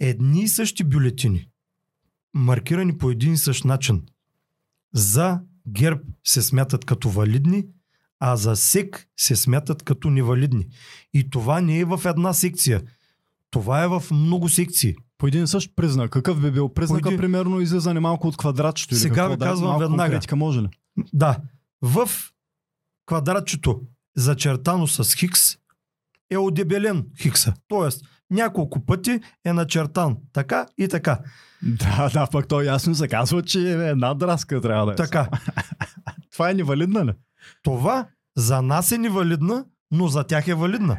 едни и същи бюлетини, маркирани по един и същ начин, за ГЕРБ се смятат като валидни, а за СЕК се смятат като невалидни. И това не е в една секция. Това е в много секции. По един и същ признак. Какъв би бил признак, един- примерно, излизане малко от квадратчето? или Сега ви казвам малко веднага. конкретика може ли? Да, в квадратчето, зачертано с хикс, е одебелен хикса. Тоест, няколко пъти е начертан така и така. Да, да, пък то ясно се казва, че е една драска трябва да е. Така. Това е невалидна ли? Това за нас е невалидна, но за тях е валидна.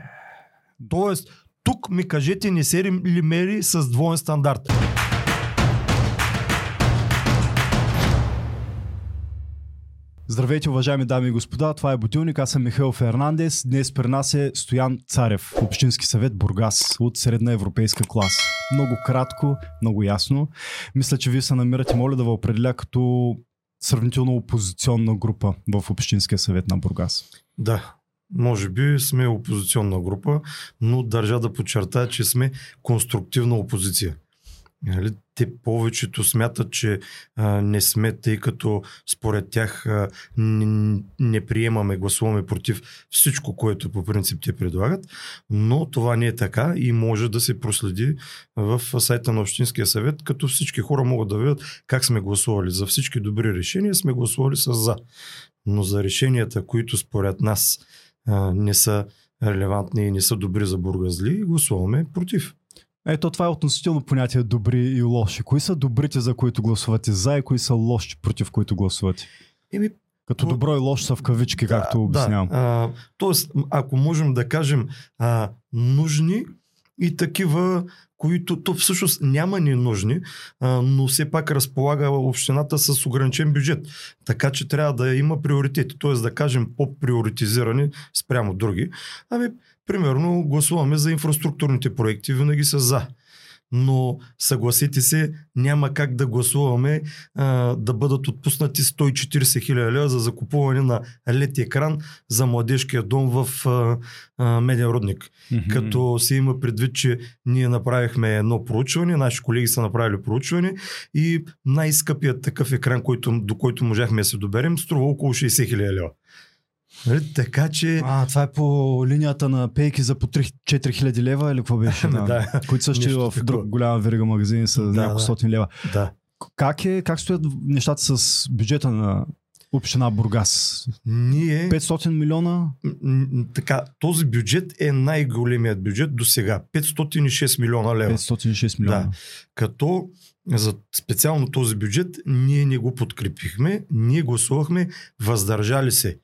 Тоест, тук ми кажете, не се ли мери с двоен стандарт? Здравейте, уважаеми дами и господа, това е Будилник, аз съм Михаил Фернандес. Днес при нас е Стоян Царев, Общински съвет Бургас от средна европейска класа. Много кратко, много ясно. Мисля, че вие се намирате, моля да ви определя като сравнително опозиционна група в Общинския съвет на Бургас. Да, може би сме опозиционна група, но държа да подчертая, че сме конструктивна опозиция. Нали? Те повечето смятат, че а, не сме, тъй като според тях а, не, не приемаме, гласуваме против всичко, което по принцип те предлагат, но това не е така и може да се проследи в сайта на Общинския съвет, като всички хора могат да видят как сме гласували. За всички добри решения сме гласували с за. Но за решенията, които според нас а, не са релевантни и не са добри за бургазли, гласуваме против. Ето това е относително понятие добри и лоши. Кои са добрите, за които гласувате за и кои са лоши, против които гласувате? Еми, Като добро и лошо са в кавички, както обяснявам. Да, а, тоест, ако можем да кажем а, нужни и такива, които то всъщност няма ни нужни, а, но все пак разполага общината с ограничен бюджет. Така че трябва да има приоритети, т.е. да кажем по-приоритизирани спрямо други. Ами, примерно, гласуваме за инфраструктурните проекти, винаги са за. Но съгласете се, няма как да гласуваме а, да бъдат отпуснати 140 хиляди лева за закупуване на лед екран за младежкия дом в а, а, Меден Рудник. Мгм. Като се има предвид, че ние направихме едно проучване, наши колеги са направили проучване и най-скъпият такъв екран, който, до който можахме да се доберем, струва около 60 хиляди лева. Нали? Така че... А, това е по линията на пейки за по 4 хиляди лева или какво беше? Да. Които също в друг голяма верига магазини са Да, няколко да. лева. Да. Как, е, как стоят нещата с бюджета на община Бургас? Ние... 500 милиона? Така, този бюджет е най-големият бюджет до сега. 506 милиона лева. 506 милиона. Да. Като за специално този бюджет ние не го подкрепихме, ние гласувахме въздържали се.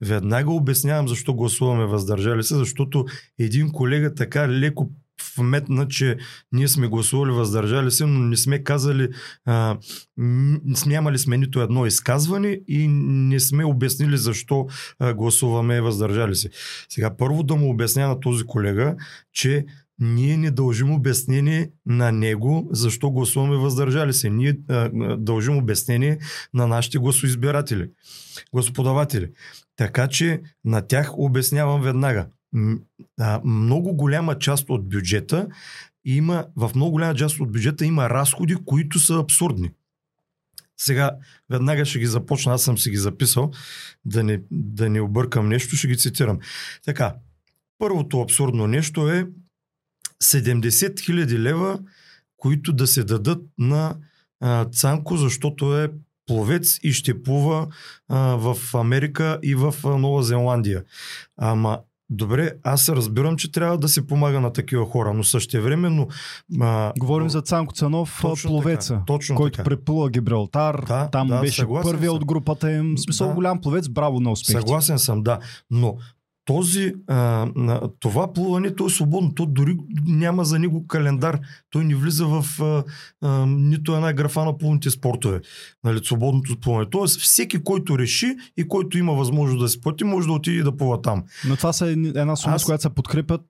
Веднага обяснявам защо гласуваме въздържали се, защото един колега така леко вметна, че ние сме гласували въздържали се, но не сме казали, а, нямали сме нито едно изказване и не сме обяснили защо а, гласуваме въздържали се. Сега първо да му обясня на този колега, че ние не дължим обяснение на него, защо гласуваме въздържали се. Ние а, дължим обяснение на нашите гласоизбиратели, господаватели. Така че на тях обяснявам веднага. А, много голяма част от бюджета има, в много голяма част от бюджета има разходи, които са абсурдни. Сега веднага ще ги започна, аз съм си ги записал, да не, да не объркам нещо, ще ги цитирам. Така, първото абсурдно нещо е 70 хиляди лева, които да се дадат на а, Цанко, защото е пловец и ще плува а, в Америка и в а, Нова Зеландия. Ама, добре, аз разбирам, че трябва да се помага на такива хора, но същевременно... А, Говорим за Цанко Цанов, Точно пловеца, така, точно който така. преплува Гибралтар. Да, Там да, беше съгласен първия съм. от групата им. Смисъл Да. голям пловец, браво на успехите. Съгласен съм, да. Но този, а, това плуване, то е свободно. То дори няма за него календар. Той не влиза в а, а, нито една графа на плувните спортове. Нали, свободното плуване. Тоест всеки, който реши и който има възможност да се плати, може да отиде да плува там. Но това са една сума, Аз- с която се подкрепят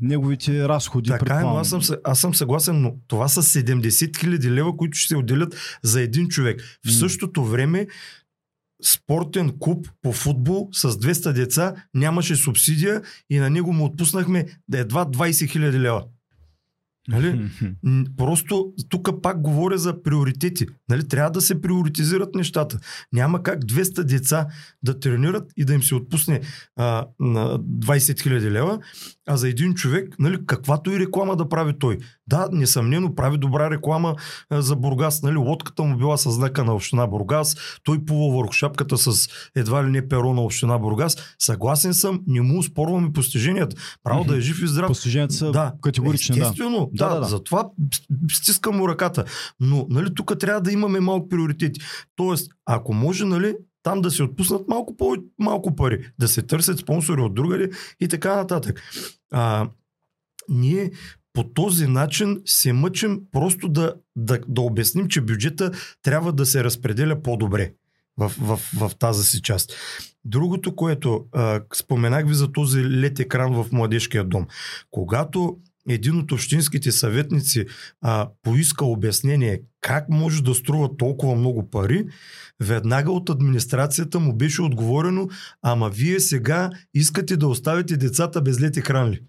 неговите разходи. Така е, но аз съм, съ- аз съм съгласен, но това са 70 хиляди лева, които ще се отделят за един човек. В същото време спортен клуб по футбол с 200 деца нямаше субсидия и на него му отпуснахме едва 20 хиляди лева. Нали? Просто тук пак говоря за приоритети. Нали? Трябва да се приоритизират нещата. Няма как 200 деца да тренират и да им се отпусне а, на 20 000 лева, а за един човек, нали, каквато и реклама да прави той. Да, несъмнено прави добра реклама а, за Бургас. Нали? Лодката му била със знака на община Бургас, той плува върху шапката с едва ли не перо на община Бургас. Съгласен съм, не му спорваме постиженията. Право да е жив и здрав. Постиженията са категорични, да. Естествено, да, Да, да, да, да. затова стискам му ръката. Но, нали, тук трябва да имаме малко приоритети. Тоест, ако може, нали, там да се отпуснат малко, по, малко пари, да се търсят спонсори от другаде и така нататък. А, ние по този начин се мъчим просто да, да, да обясним, че бюджета трябва да се разпределя по-добре в, в, в тази си част. Другото, което а, споменах ви за този лед екран в младежкия дом. Когато един от общинските съветници а, поиска обяснение как може да струва толкова много пари, веднага от администрацията му беше отговорено, ама вие сега искате да оставите децата без лед екран ли?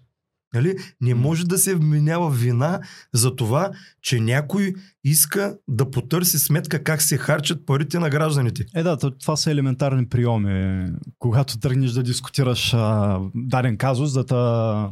Нали? Не може да се вменява вина за това, че някой иска да потърси сметка как се харчат парите на гражданите. Е, да, то- това са елементарни приеми. Когато тръгнеш да дискутираш а, даден казус, да та,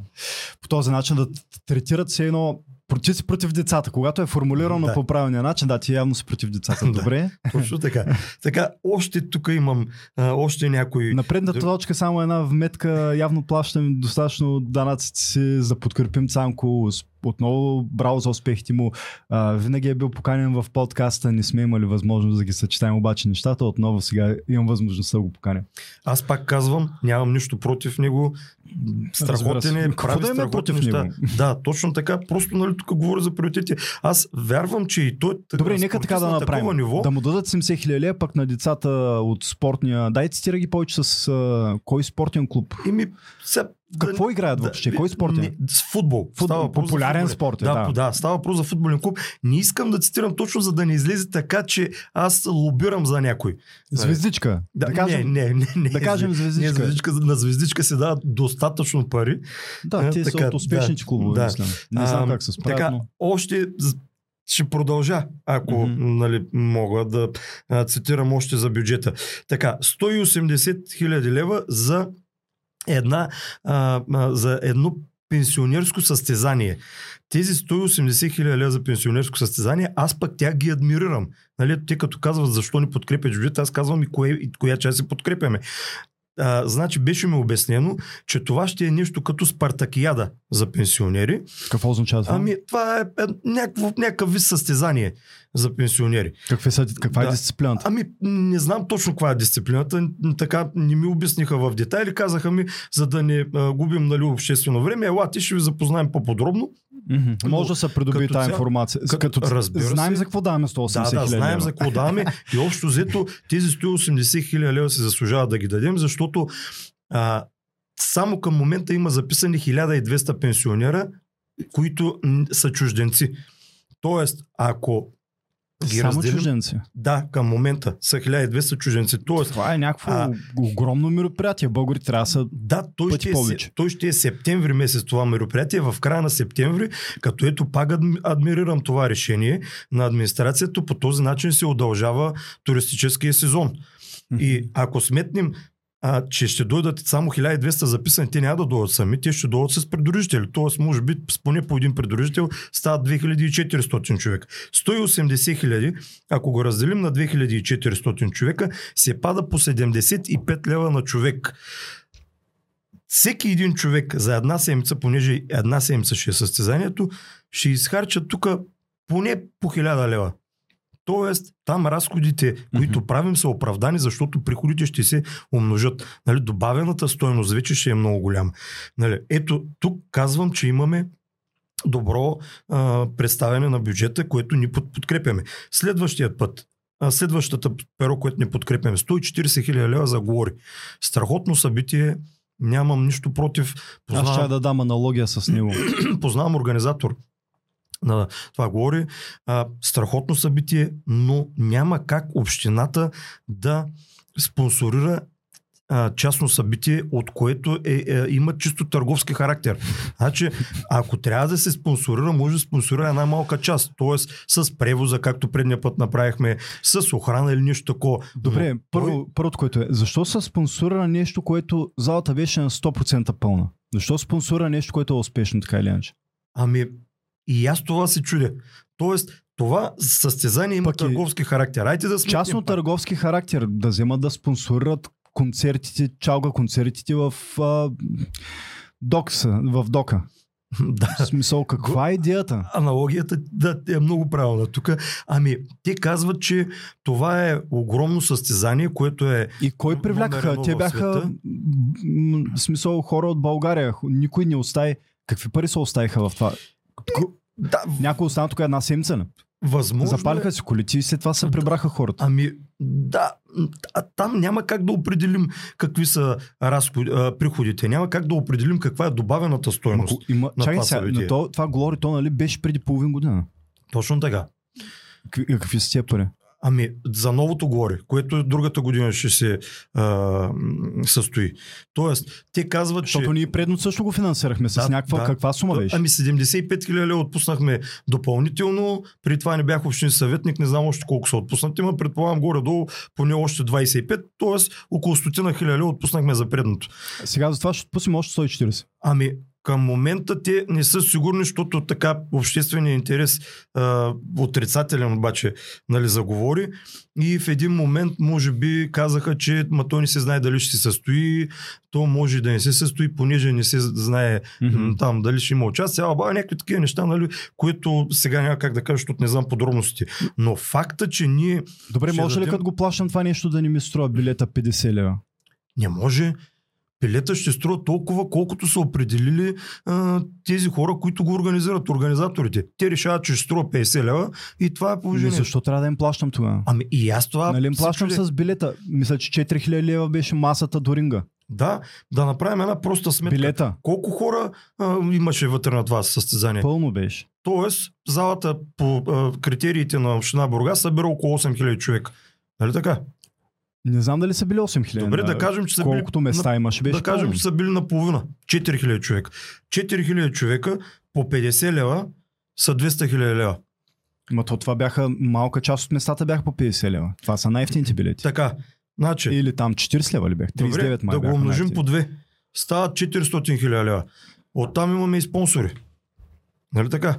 по този начин да третират се едно против, си против децата. Когато е формулирано Да. по правилния начин, да, ти явно си против децата. Да. Добре. Точно така. така, още тук имам а, още някои... На предната точка само една вметка. Явно плащаме достатъчно данъците си, за подкрепим Цанко. С- Отново браво за успехите му. А, винаги е бил поканен в подкаста. Не сме имали възможност да ги съчетаем обаче нещата. Отново сега имам възможността да го поканя. Аз пак казвам, нямам нищо против него. Страхотен е, прави да против неща. него? Да, точно така. Просто нали, тук говоря за приоритети. Аз вярвам, че и той така, Добре, нека така да направим. ниво. Да му дадат 70 хиляди, пък на децата от спортния. Дай цитира ги повече с а, кой спортен клуб. Ими, сега, Какво играят въобще? Кой спортен? Не, с футбол. Футбол, популярен спорт е, да, да. да, става въпрос за футболен клуб. Не искам да цитирам точно, за да не излезе така, че аз лобирам за някой. Звездичка. Да, кажем, не, не, не, не, да кажем звездичка. Не, звездичка. На звездичка се дават достатъчно пари. да, Е, те са така, от успешните да, клубове, да. мисля. Не знам А, как се справят, Така, но... още ще продължа, ако Мгм. нали, мога да а, цитирам още за бюджета. Така, 180 хиляди лева за една, а, а, за едно пенсионерско състезание. Тези 180 хиляди за пенсионерско състезание, аз пък тя ги адмирирам. Нали, те като казват защо ни подкрепят бюджета, аз казвам и, кое, и коя част се подкрепяме. А, значи беше ми обяснено, че това ще е нещо като спартакиада за пенсионери. Какво означава това? Ами, това е е някакво, някакъв вид състезание за пенсионери. Какви са, каква е Да. дисциплината? Ами, не знам точно каква е дисциплината. Така не ми обясниха в детайли. Казаха ми, за да не а, губим нали, обществено време, елате ще ви запознаем по-подробно. Но Може да се придобие като тази цяло- информация. като- Като, разбира знаем се. за какво даваме 180 Да, да, хиляди знаем за какво даваме. И общо взето тези 180 хиляди лева се заслужава да ги дадем, защото а, само към момента има записани 1200 пенсионера, които са чужденци. Тоест, ако ги Само разделим... чужденци. Да, към момента са 1200 чужденци. Тоест, Това е някакво А- огромно мероприятие. Българи трябва да са... да, той Пъти ще, е, повече. се- той ще е септември месец това мероприятие, в края на септември, като ето пак адми- адмирирам това решение на администрацията, по този начин се удължава туристическия сезон. И ако сметнем, а, че ще дойдат само 1200 записани, те няма да дойдат сами, те ще дойдат с придружители. Тоест, може би, с поне по един придружител стават 2400 човека. 180 хиляди, ако го разделим на 2400 човека, се пада по 75 лева на човек. Всеки един човек за една седмица, понеже една седмица ще е състезанието, ще изхарчат тук поне по 1000 лева. Тоест, там разходите, които правим, са оправдани, защото приходите ще се умножат. Нали, добавената стойност вече ще е много голяма. Нали, ето, тук казвам, че имаме добро а, представяне на бюджета, което ни под, подкрепяме. Следващият път, а, следващата перо, което ни подкрепяме, 140 хиляди лева за говори. Страхотно събитие, нямам нищо против. Аз ще да дам аналогия с него. познавам организатор на това говори. А, страхотно събитие, но няма как общината да спонсорира а, частно събитие, от което е, е, има чисто търговски характер. Значи, ако трябва да се спонсорира, може да спонсорира една малка част. Тоест с превоза, както предния път направихме, с охрана или нещо такова. Добре, Но първо, той- първото, което е, защо са спонсорира нещо, което залата беше на 100% пълна? Защо спонсорира нещо, което е успешно, така или иначе? Ами, и аз това се чудя. Тоест, това състезание има Пък търговски характер. Айде да Частно пак. търговски характер, да вземат да спонсорират концертите, чалга концертите в а, Докса, в Дока. да. В смисъл, каква е идеята? Аналогията да, е много правилна тук. Ами, те казват, че това е огромно състезание, което е И кой привлякаха? Те бяха в смисъл хора от България. Никой не остави. Какви пари се оставиха в това? Ко- да, Някой остана тук една седмица. възможно. Запалиха е, си колите и след това се прибраха хората. Ами, да, а там няма как да определим какви са разходи, а, приходите. Няма как да определим каква е добавената ко- има, на чакай сега, но то, това говори то, нали, беше преди половин година. Точно така. Какви, какви са тия пари? Ами, за новото говори, което другата година ще се а, състои. Тоест, те казват, Защото че... ние предно също го финансирахме с Да, някаква да. каква сума беше. Ами 75 хиляди отпуснахме допълнително, при това не бях общин съветник, не знам още колко са отпуснати, но предполагам горе-долу поне още 25, т.е. около стотина хиляди отпуснахме за предното. Сега за това ще отпуснем още 140. Ами, към момента те не са сигурни, защото така общественият интерес а, отрицателен обаче нали, заговори и в един момент може би казаха, че ма той не се знае дали ще се състои, то може да не се състои, понеже не се знае м, там дали ще има участие, aba някакви такива неща, нали, които сега няма как да кажа, защото не знам подробностите. Но факта, че ние Добре, може ли дадем- като го плащам това нещо да не ми струва билета 50 лева? Не може. Билета ще струва толкова, колкото са определили а, тези хора, които го организират, организаторите. Те решават, че ще струва 50 лева и това е Ами, положението. защо трябва да им плащам тогава? Ами и аз това. Нали им плащам с билета? Мисля, че 4000 лева беше масата до ринга. Да, да направим една проста сметка. Билета. Колко хора а, имаше вътре на това състезание? Пълно беше. Тоест, залата по а, критериите на Община Бургас събира около 8000 човека. Нали така? Не знам дали са били 8000. Добре, на- да кажем, че са били Колкото места имаше, беше да кажем, че са били наполовина. 4000 човека. 4000 човека по 50 лева са 200 хиляди лева. Ма то това бяха, малка част от местата бяха по 50 лева. Това са най-ефтините билети. Така, значи, Или там 40 лева ли бях? 39 добре, май да го умножим по две. Стават 400 хиляди лева. Оттам имаме и спонсори. Нали така?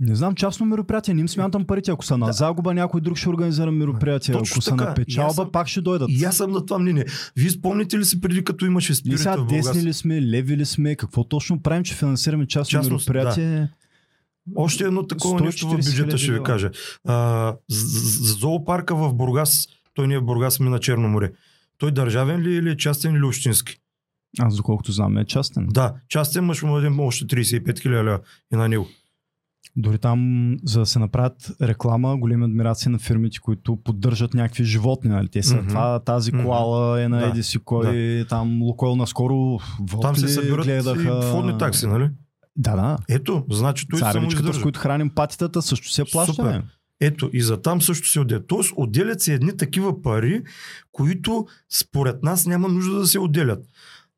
Не знам, частно мероприятие, не им смятам парите. Ако са на загуба, някой друг ще организира мероприятие. Точно Ако са така. на печалба, съм- пак ще дойдат. И аз съм на това мнение. Вие спомните ли си преди като имаше спирит сега в десни ли сме, леви ли сме, какво точно правим, че финансираме частно Частност, мероприятие? Още едно такова нещо в 140 бюджета ще ви кажа. А, зоопарка в Бургас, той не е в Бургас, ми на Черно море. Той държавен ли е или е частен или общински? Аз доколкото знам е частен. Да, частен мъж му дадем още 35 хиляди лева и на него. Дори там, за да се направят реклама, големи адмирации на фирмите, които поддържат някакви животни. Нали? Те са Мгм. това, тази коала е на Да. еди си кой, там Лукойл наскоро Там се събират гледаха. и входни такси, нали? Да, да. Ето, значи той само Царевичката, с които храним патитата, също се плаща. Супер. бе. Ето, и за там също се отделят. Тоест, отделят се едни такива пари, които според нас няма нужда да се отделят.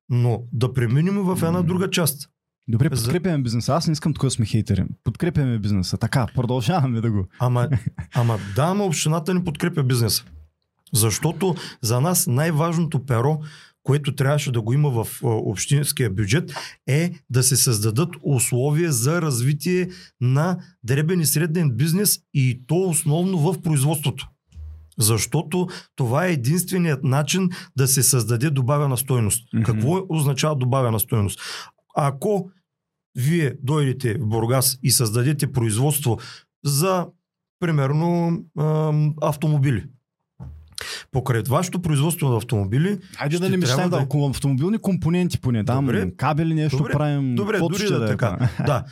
Но да преминем в една друга част. Добре, подкрепяме бизнеса. Аз не искам тук да сме хейтери. Подкрепяме бизнеса. Така, продължаваме да го. Ама, ама да, ама общината ни подкрепя бизнеса. Защото за нас най-важното перо, което трябваше да го има в общинския бюджет, е да се създадат условия за развитие на дребен и среден бизнес и то основно в производството. Защото това е единственият начин да се създаде добавена стойност. Мгм. Какво означава добавена стойност? Ако вие дойдете в Бургас и създадете производство за, примерно, автомобили. Покрай вашето производство на автомобили, Хайде да не мечтаем да, да- да автомобилни компоненти поне. Там Добре. кабели нещо Добре. правим. добре, дори да, е така. това. да.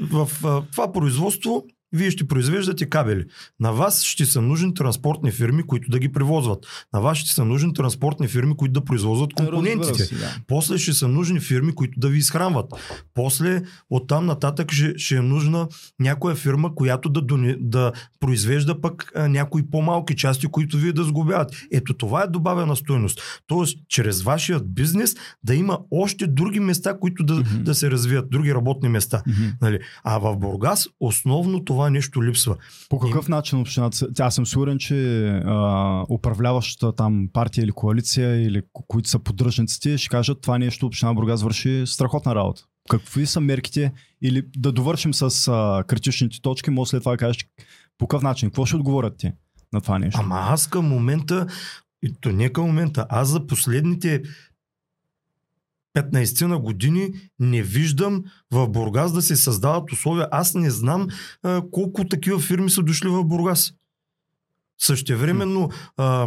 В а, това производство вие ще произвеждате кабели. На вас ще са нужни транспортни фирми, които да ги превозват. На вас ще са нужни транспортни фирми, които да произвозват компонентите. Да. После ще са нужни фирми, които да ви изхранват. После оттам нататък ще, ще е нужна някоя фирма, която да, доне, да произвежда пък а, някои по-малки части, които вие да сгубяват. Ето това е добавена стоеност. Тоест, чрез вашият бизнес да има още други места, които да, Мгм. да се развият, други работни места. Мгм. Нали? А в Бургас основно това нещо липсва. По какъв начин общината, тя съм сигурен, че а, управляващата там партия или коалиция или ко- които са поддръжниците ще кажат това нещо община Бургас върши страхотна работа. Какви са мерките или да довършим с а, критичните точки, може след това да кажеш по какъв начин, какво ще отговорят ти на това нещо? Ама аз към момента, и то не към момента, аз за последните 15 на години не виждам в Бургас да се създават условия. Аз не знам а, колко такива фирми са дошли в Бургас. Същевременно а,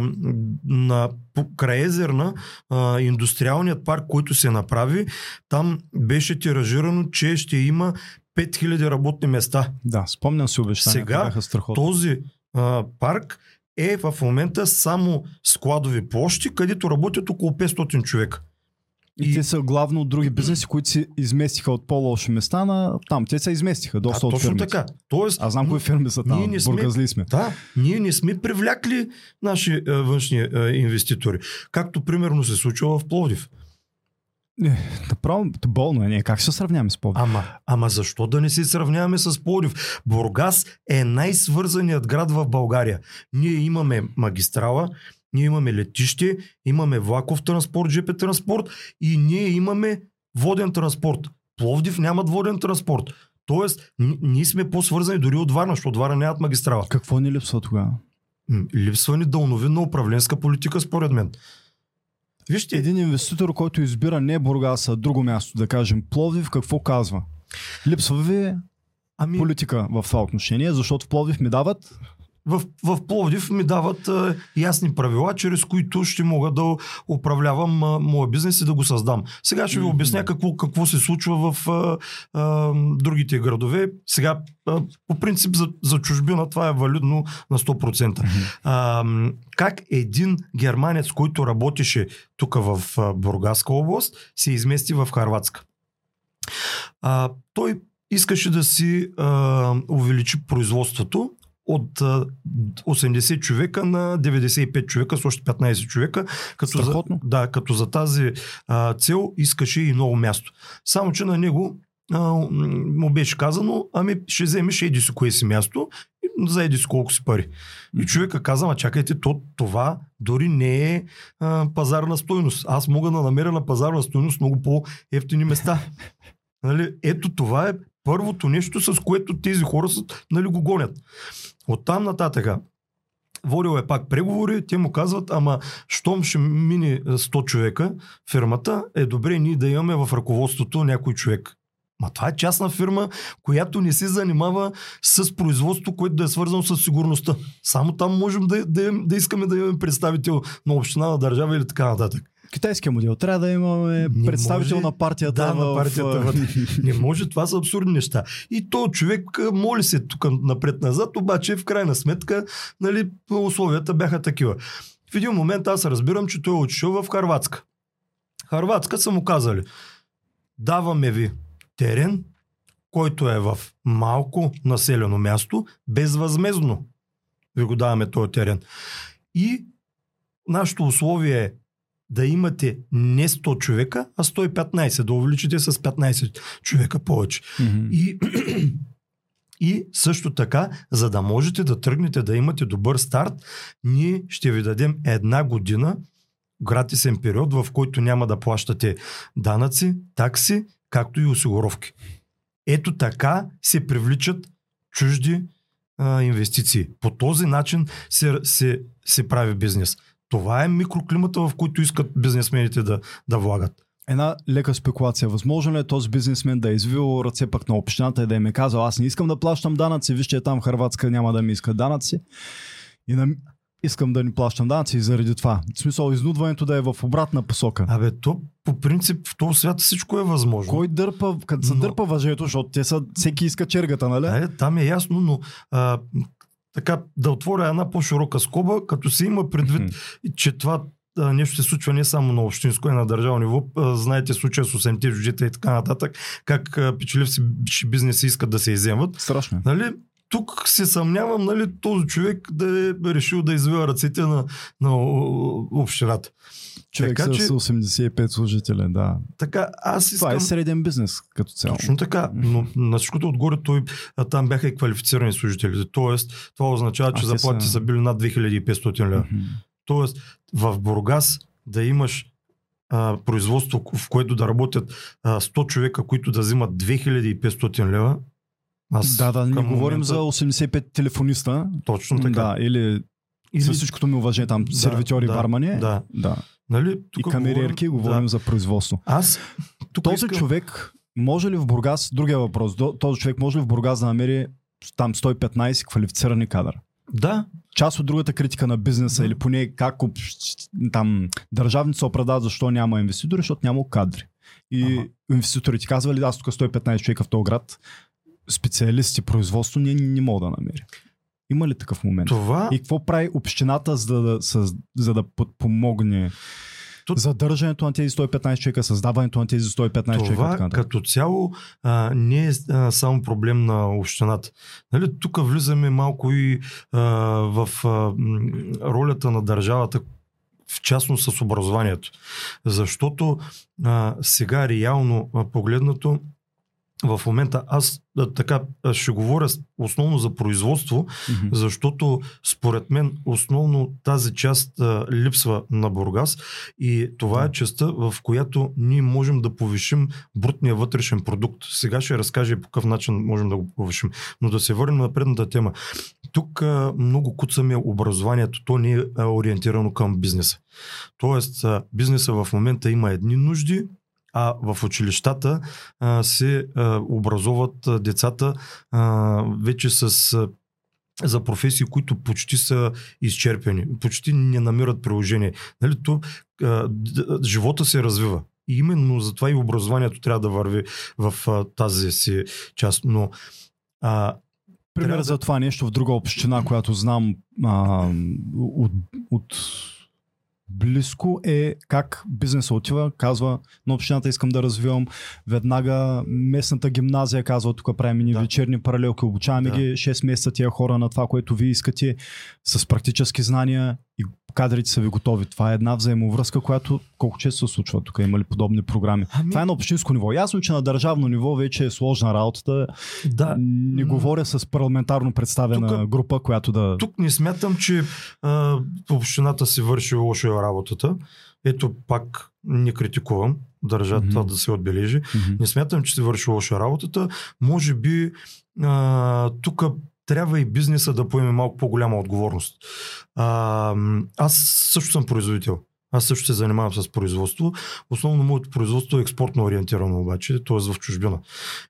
на по- край Езерна а, индустриалният парк, който се направи, там беше тиражирано, че ще има 5000 работни места. Да, спомням си обещанията, Сега. Този а, парк е в момента само складови площи, където работят около 500 човека. И, И- те са главно от други бизнеси, които се изместиха от по-лоши места на там. Те се изместиха доста Да, от точно фирмите. така. Тоест, Аз знам м, кои фирми са там. ние не сме- Бургазли сме. Да, ние не сме привлякли наши а, външни а, инвеститори. Както примерно се случва в Пловдив. Направо болно е. Не, как ще се сравняваме с Пловдив? Ама, ама защо да не се сравняваме с Пловдив? Бургас е най-свързаният град в България. Ние имаме магистрала, ние имаме летище, имаме влаков транспорт, ЖП транспорт и ние имаме воден транспорт. Пловдив нямат воден транспорт. Тоест, ние сме по-свързани дори от Варна, защото Варна нямат магистрала. Какво ни липсва тогава? Липсва ни дълновидна управленска политика, според мен. Вижте, Един инвеститор, който избира не Бургас, а друго място, да кажем Пловдив, какво казва? Липсва ви ами, политика в това отношение, защото в Пловдив ми дават в, в Пловдив ми дават а, ясни правила, чрез които ще мога да управлявам а, моя бизнес и да го създам. Сега ще ви обясня какво, какво се случва в а, а, другите градове. Сега, а, по принцип, за, за чужбина това е валидно на 100%. А, как един германец, който работеше тук в а, Бургаска област, се измести в Харватска? А, той искаше да си а, увеличи производството от а, 80 човека на 95 човека с още 15 човека. Като за, да, като за тази а, цел искаше и ново място. Само, че на него а, му беше казано, ами ще вземеш еди си кое си място и за еди си колко си пари. И човека каза, ма чакайте, то, това дори не е а, пазарна стойност. Аз мога да намеря на пазарна стойност много по-ефтини места. Нали? Ето това е първото нещо, с което тези хора са, нали, го гонят. Оттам нататъка, водил е пак преговори, те му казват, ама щом ще мине 100 човека фирмата, е добре ние да имаме в ръководството някой човек. Ма това е частна фирма, която не се занимава с производство, което да е свързано с сигурността. Само там можем да, да, да искаме да имаме представител на община, на държава или така нататък. Китайския модел. Трябва да имаме Не представител може- на партията. Да, в, на партията. в-. Не може, това са абсурдни неща. И то човек моли се тук напред-назад, обаче в крайна сметка нали, условията бяха такива. В един момент аз разбирам, че той е отишъл в Харватска. Харватска са му казали, даваме ви терен, който е в малко населено място, безвъзмезно ви го даваме този терен. И нашето условие е да имате не 100 човека, а 115, да увеличите с 15 човека повече. Мгм. И, и също така, за да можете да тръгнете да имате добър старт, ние ще ви дадем една година гратисен период, в който няма да плащате данъци, такси, както и осигуровки. Ето така се привличат чужди а, инвестиции. По този начин се, се, се прави бизнес. Това е микроклимата, в който искат бизнесмените да, да влагат. Една лека спекулация. Възможно ли е този бизнесмен да е извил ръце пък на общината и да им е казал, аз не искам да плащам данъци, вижте там в Харватска няма да ми искат данъци. И на... искам да ни плащам данъци заради това. В смисъл, изнудването да е в обратна посока. Абе, то по принцип в този свят всичко е възможно. Кой дърпа, като се Но- дърпа въжето, защото те са, всеки иска чергата, нали? Е, там е ясно, но а, така да отворя една по-широка скоба, като се има предвид, че това а, нещо се случва не само на общинско, и на държавно ниво. А, знаете случая с 8-те бюджета и така нататък, как а, печеливци бизнеси искат да се иземват. Страшно. е. Нали, тук се съмнявам, нали, този човек да е решил да извива ръцете на, на общината. Човек така с че- 85 служители, да. Така, аз Това е искам... среден бизнес като цяло. Точно така, но на всичкото отгоре той, там бяха и квалифицирани служители. Тоест, това означава, че заплатите са- са били над 2500 лева. Тоест, в Бургас да имаш а, производство, в което да работят а, 100 човека, които да взимат 2500 лева. Аз Да, да, не към говорим момента- за 85 телефониста. Точно така. Да, или, Или, с всичкото ми уважение там, Да, сервитьори, да, бармани. да. да. нали, И тук камериерки, говорим, говорим Да. за производство. Аз тук Този искам... човек може ли в Бургас, другия въпрос, този човек може ли в Бургас да намери там 115 квалифицирани кадър? Да, Част от другата критика на бизнеса Да. или поне как там държавните се оправдават защо няма инвеститори, защото няма кадри. И Ага. инвеститорите казвали, аз тук 115 човека в този град, специалисти производство, ние не мога да намерим. Има ли такъв момент? това... И какво прави общината, за да, за да подпомогне То- задържането на тези 115 човека, създаването на тези 115 човека? и Това така нататък? като цяло а, не е а, само проблем на общината. Нали, тук влизаме малко и а, в а, ролята на държавата, в частност с образованието. Защото а, сега реално погледнато в момента аз така ще говоря основно за производство, Мгм. защото според мен основно тази част а, липсва на Бургас и това е частта, в която ние можем да повишим брутния вътрешен продукт. Сега ще разкажа и по какъв начин можем да го повишим. Но да се върнем на предната тема. Тук а, много куцаме образованието, то не е ориентирано към бизнеса. Тоест, а, бизнеса в момента има едни нужди, а в училищата а, се а, образоват а, децата а, вече с а, за професии, които почти са изчерпени, почти не намират приложение. Нали, то, а, живота се развива. И именно затова и образованието трябва да върви в а, тази си част. Но а, Пример да- за това нещо в друга община, която знам а, от, от близко е как бизнесът отива, казва на общината искам да развивам, веднага местната гимназия казва тук правим ни Да. вечерни паралелки, обучаваме Да. ги 6 месеца тия хора на това, което вие искате с практически знания и кадрите са ви готови. Това е една взаимовръзка, която колко често се случва тук, има ли подобни програми. Ами- Това е на общинско ниво. Ясно, че на държавно ниво вече е сложна работата. да, Не говоря с парламентарно представена Тука- група, която да... тук не смятам, че а, общината си върши лошо работата. Ето пак не критикувам, държа Мгм. това да се отбележи. Мгм. Не смятам, че си върши лоша работата. Може би а, тук трябва и бизнеса да поеме малко по-голяма отговорност. А, аз също съм производител. Аз също се занимавам с производство. Основно моето производство е експортно ориентирано обаче, т.е. в чужбина.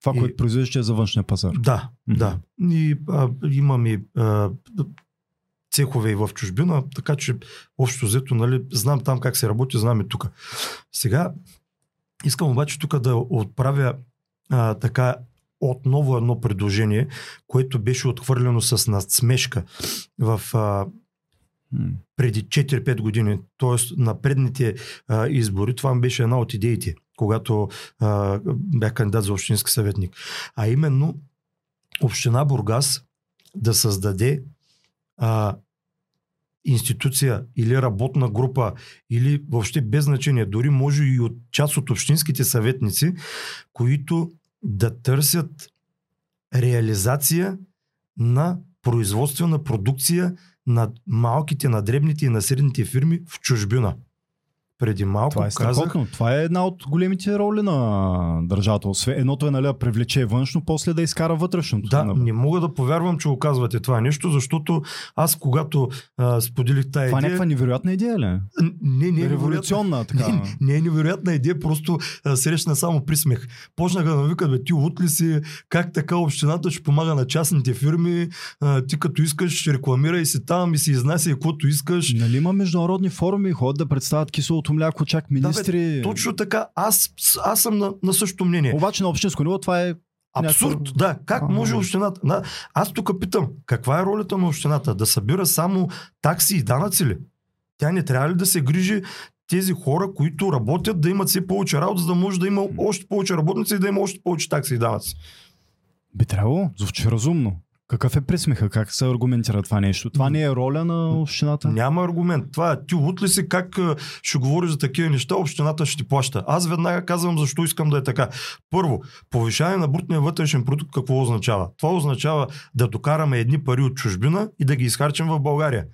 Това, И- което произвеждаш е за външния пазар. Да, Мгм. да. И а, имам и а, цехове и в чужбина, така че общо взето, нали, знам там как се работи, знам и тук. Сега искам обаче тук да отправя а, така отново едно предложение, което беше отхвърлено с надсмешка в а, преди 4-5 години, т.е. на предните а, избори, това беше една от идеите, когато а, бях кандидат за общински съветник. А именно Община Бургас да създаде а, институция или работна група, или въобще без значение, дори може и от част от общинските съветници, които да търсят реализация на производствена продукция на малките, на дребните и на средните фирми в чужбина. Преди малко Това е казах. Това е една от големите роли на държавата. Едното е нали, да привлече външно, после да изкара вътрешното. Да, не мога да повярвам, че оказвате това нещо, защото аз когато а, споделих тази Това е идея... някаква невероятна идея ли? Не, не е. Революционна така. Не, не е невероятна идея, просто а, срещна само присмех. Почнаха да ми викат, бе, ти лут ли си, как така общината ще помага на частните фирми, а, ти като искаш рекламирай си там и си изнася каквото искаш. Нали има международни форуми, ходят да представят киселото мляко, чак министри. Точно така, аз, аз съм на, на същото мнение. Обаче на общинско ниво това е Абсурд, някакво- да. Как Ага. може общината? Да. Аз тук питам, каква е ролята на общината? Да събира само такси и данъци ли? Тя не трябва ли да се грижи тези хора, които работят, да имат все повече работа, за да може да има още повече работници и да има още повече такси и данъци? Би трябвало, звучи разумно. Какъв е присмеха? Как се аргументира това нещо? Това не е роля на общината? Няма аргумент. Това е ти лут ли си как а, ще говориш за такива неща, общината ще ти плаща. Аз веднага казвам защо искам да е така. Първо, повишаване на брутния вътрешен продукт какво означава? Това означава да докараме едни пари от чужбина и да ги изхарчим в България.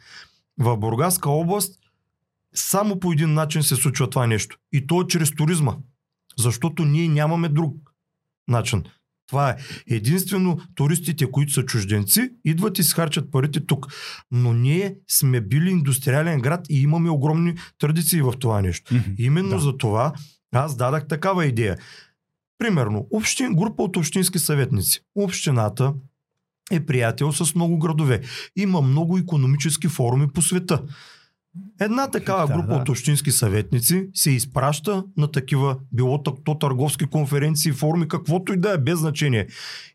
В Бургаска област само по един начин се случва това нещо. И то е чрез туризма. Защото ние нямаме друг начин. Това е единствено туристите, които са чужденци, идват и си харчат парите тук. Но ние сме били индустриален град и имаме огромни традиции в това нещо. Именно Да. за това аз дадах такава идея. Примерно, общин, група от общински съветници. Общината е приятел с много градове. Има много економически форуми по света. Една такава Да, група да. от общински съветници се изпраща на такива, било то, търговски конференции, форуми, каквото и да е, без значение.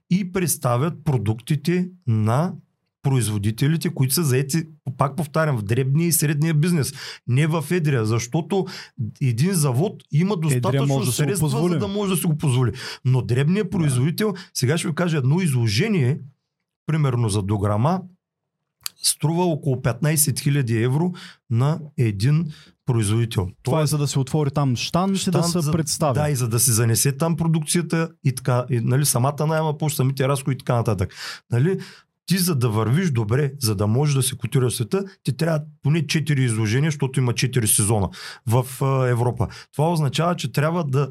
И представят продуктите на производителите, които са заети, пак повтарям, в дребния и средния бизнес. Не в едрия, защото един завод има достатъчно да средства, позволи. за да може да си го позволи. Но дребният производител, сега ще ви кажа едно изложение, примерно за дограма, струва около 15 000 евро на един производител. Това е за да се отвори там штан, и да се за- представи. Да, и за да се занесе там продукцията и така, и, нали, самата найема площ, самите разходи и така нататък. Нали, ти за да вървиш добре, за да можеш да се котираш света, ти трябва поне 4 изложения, защото има 4 сезона в а, Европа. Това означава, че трябва да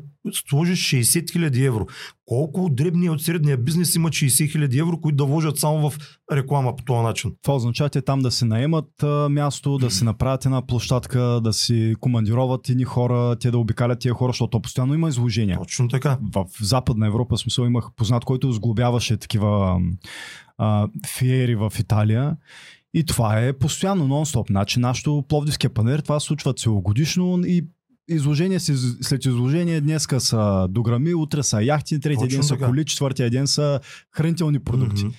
сложиш 60 000 евро. Колко от дребния от средния бизнес имат 60 000 евро, които да вложат само в реклама по този начин? Това означава те там да се наемат а, място, да си направят една площадка, да си командироват едни хора, те да обикалят тия хора, защото постоянно има изложения. Точно така. В Западна Европа, смисъл, имах познат, който сглобяваше такива а, фиери в Италия. И това е постоянно, нон-стоп. Значи, нашото Пловдивския панер, това се случва целогодишно и изложение след изложение днеска са дограми, утре са яхти, третия ден са така. коли, четвъртия ден са хранителни продукти. Мгм.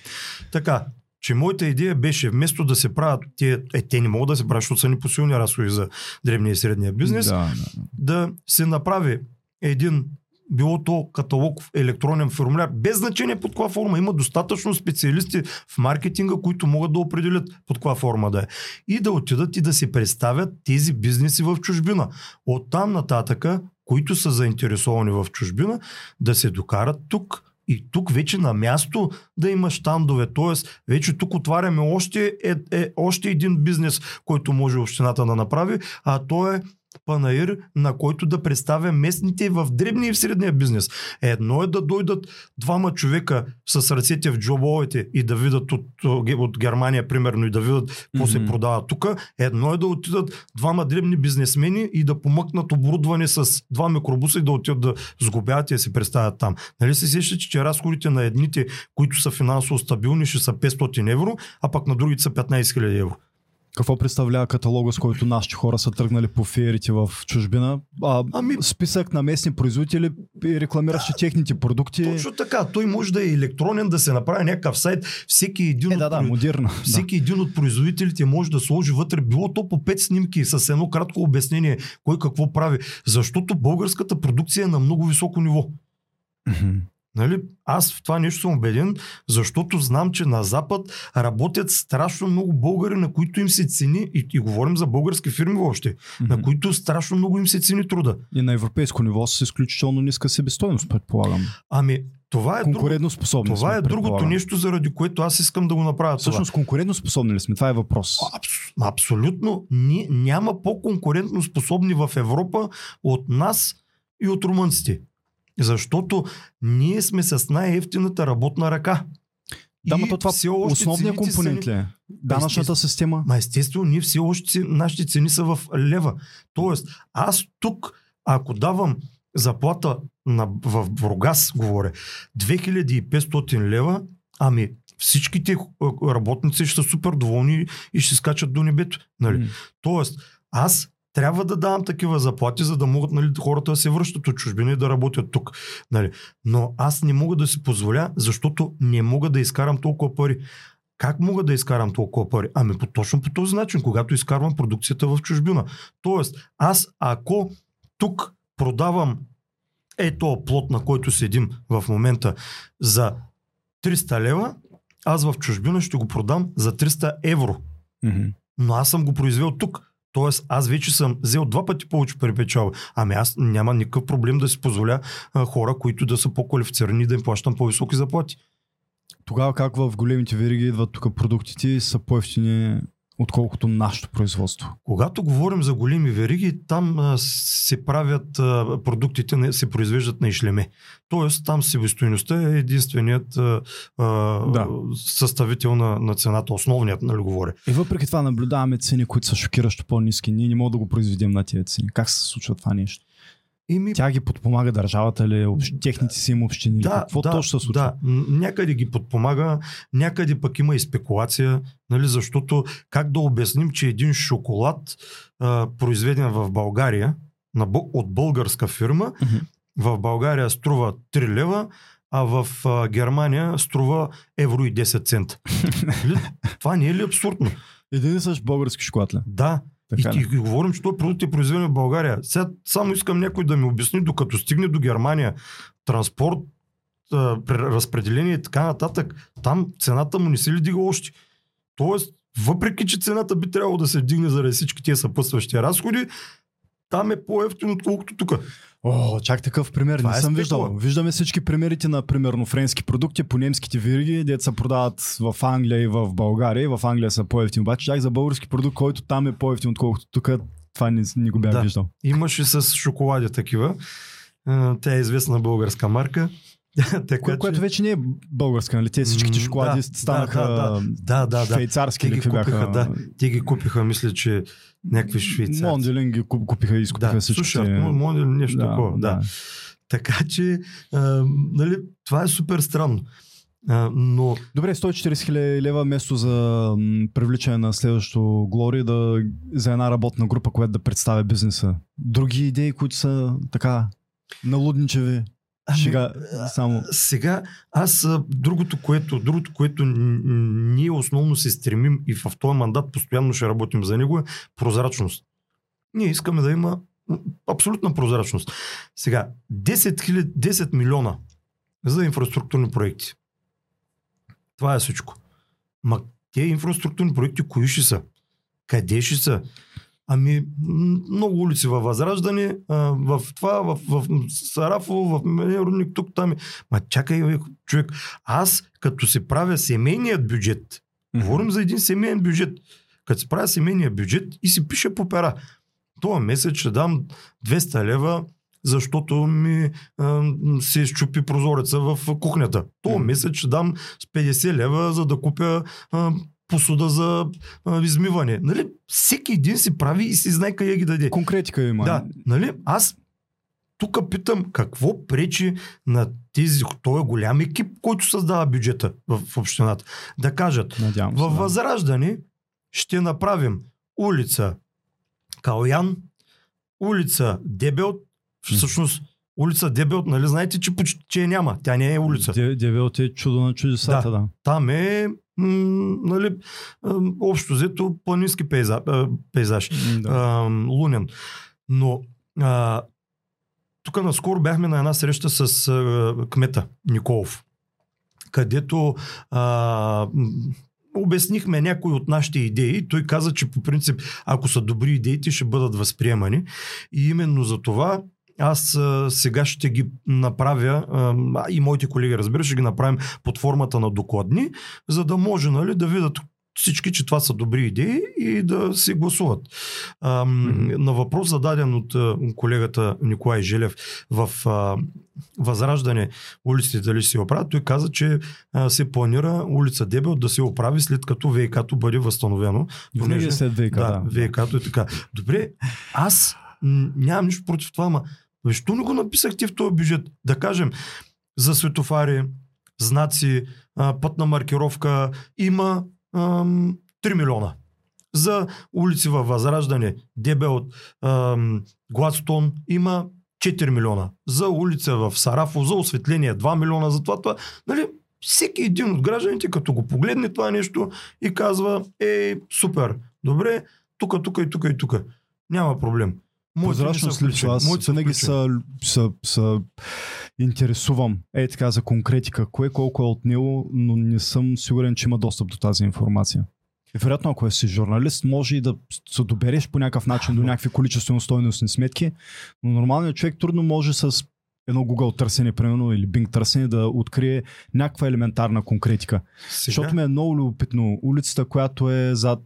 Така, че моята идея беше вместо да се правят, те, е, те не могат да се правят, защото са непосилни разходи за древния и средния бизнес, Да, да. да се направи един било то каталог, електронен формуляр, без значение под каква форма. Има достатъчно специалисти в маркетинга, които могат да определят под каква форма да е. И да отидат и да се представят тези бизнеси в чужбина. От там нататъка, които са заинтересовани в чужбина, да се докарат тук и тук вече на място да има щандове. Тоест, вече тук отваряме още, е, е, още един бизнес, който може общината да направи, а то е панаир, на който да представя местните в дребния и в средния бизнес. Едно е да дойдат двама човека с ръцете в джобовете и да видят от, от Германия, примерно, и да видят какво се Мгм. продава тук. Едно е да отидат двама дребни бизнесмени и да помъкнат оборудване с два микробуса и да отидат да сгубяват и да се представят там. Нали се сещате, че разходите на едните, които са финансово стабилни, ще са 500 евро, а пък на другите са 15 000 евро. Какво представлява каталога, с който нашите хора са тръгнали по феерите в чужбина? А, Ами- списък на местни производители и рекламиращи техните продукти. Точно така. Той може да е електронен, да се направи някакъв сайт. Всеки един Е, от да, да. Всеки един от производителите може да сложи вътре, било то по 5 снимки с едно кратко обяснение кой какво прави. Защото българската продукция е на много високо ниво. Нали? Аз в това нещо съм убеден, защото знам, че на Запад работят страшно много българи, на които им се цени, и, и говорим за български фирми въобще, mm-hmm. на които страшно много им се цени труда. И на европейско ниво с изключително ниска себестойност, предполагам. Ами, това е, конкурентно способни това сме, е другото нещо, заради което аз искам да го направя. Всъщност, конкурентно способни ли сме? Това е въпрос. Абс, абсолютно. Ни, няма по-конкурентно способни в Европа от нас и от румънците. Защото ние сме с най-ефтината работна ръка. Да, но това все още основният компонент ли е? Данъчната система? Ма естествено, ние все още нашите цени са в лева. Тоест, аз тук, ако давам заплата на, в Бургас, говоря, 2500 лева, ами всичките работници ще са супер доволни и ще скачат до небето. Нали? Mm. Тоест, аз трябва да давам такива заплати, за да могат нали, хората да се връщат от чужбина и да работят тук. Нали. Но аз не мога да си позволя, защото не мога да изкарам толкова пари. Как мога да изкарам толкова пари? Ами по, точно по този начин, когато изкарвам продукцията в чужбина. Тоест, аз ако тук продавам ето плод, на който седим в момента за 300 лева, аз в чужбина ще го продам за 300 евро. Mm-hmm. Но аз съм го произвел тук. Тоест, аз вече съм взел два пъти повече пари печал. Ами аз няма никакъв проблем да си позволя а, хора, които да са по-квалифицирани да им плащам по-високи заплати. Тогава как в големите вериги идват тук продуктите са по-ефтини отколкото нашето производство. Когато говорим за големи вериги, там се правят продуктите, не, се произвеждат на ишлеме. Тоест там себестоеността е единственият а, да. съставител на, на цената, основният, нали говоря. И въпреки това наблюдаваме цени, които са шокиращо по-низки. Ние не можем да го произведем на тези цени. Как се случва това нещо? Ими... Тя ги подпомага държавата ли, общ... техните си им общини? Да, Какво да, точно се случва? Да, някъде ги подпомага, някъде пък има и спекулация, нали, защото как да обясним, че един шоколад, а, произведен в България, на, от българска фирма, uh-huh. в България струва 3 лева, а в а, Германия струва евро и 10 цента. Нали? Това не е ли абсурдно? Един и същ български шоколад ли? Да. Така и, и, и говорим, че този продукт е произведен в България. Сега само искам някой да ми обясни, докато стигне до Германия, транспорт, разпределение и така нататък, там цената му не се ли дига още. Тоест, въпреки, че цената би трябвало да се вдигне заради всички тези съпътстващи разходи, там е по-ефтино, отколкото тук. О, чак такъв пример Това не е съм виждал. Виждаме всички примерите на, примерно, френски продукти по немските вириги, дето се продават в Англия и в България. В Англия са по-ефтини. Обаче чак за български продукт, който там е по-ефтин, отколкото тук, това не, не го бях да. виждал. Имаше с шоколади такива. Тя е известна българска марка. така, Кое, че... Което вече не е българска, нали? Те всичките шоколади да, станаха да, да, да, да, швейцарски. Те ги купиха, бяха... да. Те ги купиха, мисля, че някакви швейцарци. Монделин ги купиха и изкупиха да, всичките. Слушай, Монделин нещо да, такова, да. да. Така че, а, нали, това е супер странно. А, но... Добре, 140 хиляди лева место за привличане на следващото Глори да, за една работна група, която да представя бизнеса. Други идеи, които са така налудничеви? Ами, Шега, само. Сега, аз другото, което, другото, което ние основно се стремим и в този мандат постоянно ще работим за него е прозрачност. Ние искаме да има абсолютна прозрачност. Сега, 10, 000, 10 милиона за инфраструктурни проекти. Това е всичко. Ма те инфраструктурни проекти кои ще са? Къде ще са? Ами, много улици във Възраждане, в това, в, в Сарафово, в Рудник, тук, там. Ма чакай, човек, аз като се правя семейният бюджет, mm-hmm. говорим за един семейен бюджет, като се правя семейния бюджет и си пише по пера. Това месец ще дам 200 лева, защото ми а, се изчупи прозореца в кухнята. Това mm. месец ще дам с 50 лева, за да купя а, посуда за а, измиване. Нали? Всеки един си прави и си знае къде ги даде. Конкретика има. Да, нали? Аз тук питам какво пречи на тези, този голям екип, който създава бюджета в, в общината. Да кажат, Надявам във да. Възраждане ще направим улица Калян, улица Дебелт, всъщност улица Дебелт, нали знаете, че почти че няма. Тя не е улица. Дебелт е чудо на чудесата, да. да. Там е м- нали, общо взето планински пейзаж, пейзаж да. а, лунен. Но а, тук наскоро бяхме на една среща с а, кмета Николов, където а, обяснихме някои от нашите идеи. Той каза, че по принцип, ако са добри идеите, ще бъдат възприемани. И именно за това аз а, сега ще ги направя, а, и моите колеги, разбира, ще ги направим под формата на докладни, за да може нали, да видят всички, че това са добри идеи и да се гласуват. А, mm-hmm. На въпрос зададен от колегата Николай Желев в а, Възраждане улиците дали ще се оправят, той каза, че а, се планира улица Дебел да се оправи след като ВИК-то бъде възстановено. Винаги е след ВИК, да. да. ВИК-то е така. Добре, аз нямам нищо против това, ама защо не го написахте в този бюджет? Да кажем, за светофари, знаци, пътна маркировка има 3 милиона. За улици във Възраждане, Дебел, Гладстон има 4 милиона. За улица в Сарафо, за осветление 2 милиона. За това, това. Нали, всеки един от гражданите, като го погледне това нещо и казва, е, супер, добре, тук, тук и тук и тук. Няма проблем. Прозрачност липсва. Аз винаги са, са, са интересувам е така за конкретика, кое колко е отнело, но не съм сигурен, че има достъп до тази информация. И вероятно, ако си журналист, може и да се добереш по някакъв начин до някакви количествено стойностни сметки, но нормалният човек трудно може с едно Google търсене, примерно, или Bing търсене да открие някаква елементарна конкретика. Сега? Защото ми е много любопитно улицата, която е зад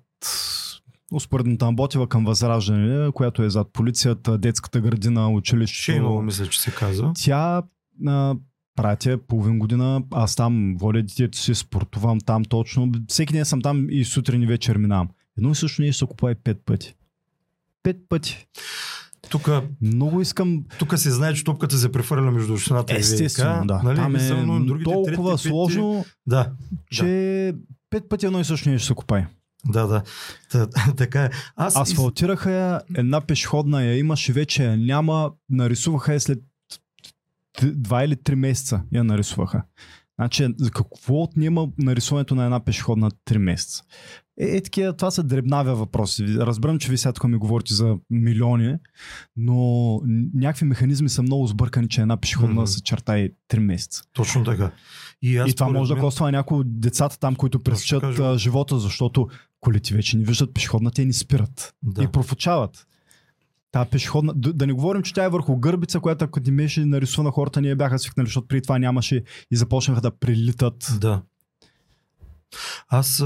успоредната Ботева към Възраждане, която е зад полицията, детската градина, училището. Шейново, мисля, че се казва. Тя а, пратя половин година, аз там водя детето си, спортувам там точно. Всеки ден съм там и сутрин и вечер минавам. Едно и също нещо се купува пет пъти. Пет пъти. Тук, много искам. Тук се знае, че топката се прехвърля между общината Естествено, и ВК. Да. Нали? Там е но другите, толкова трети, сложно, да, че да. пет пъти едно и също нещо се купай. Да, да. Та, така е. Аз Асфалтираха я, една пешеходна я имаше вече, няма, нарисуваха я след два или три месеца я нарисуваха. Значи, какво отнема нарисуването на една пешеходна 3 месеца? Е, е такива, това са дребнавия въпроси. Разбирам, че ви сега тук ми говорите за милиони, но някакви механизми са много сбъркани, че една пешеходна mm-hmm. се черта и 3 месеца. Точно така. И, аз и това може мен... да коства някои от децата там, които пресичат живота, защото колите вече не виждат пешеходна, те ни спират да. и профучават. Та пешеходна, да, да не говорим, че тя е върху гърбица, която ако ти беше нарисувана хората, ние бяха свикнали, защото преди това нямаше и започнаха да прилитат. Да. Аз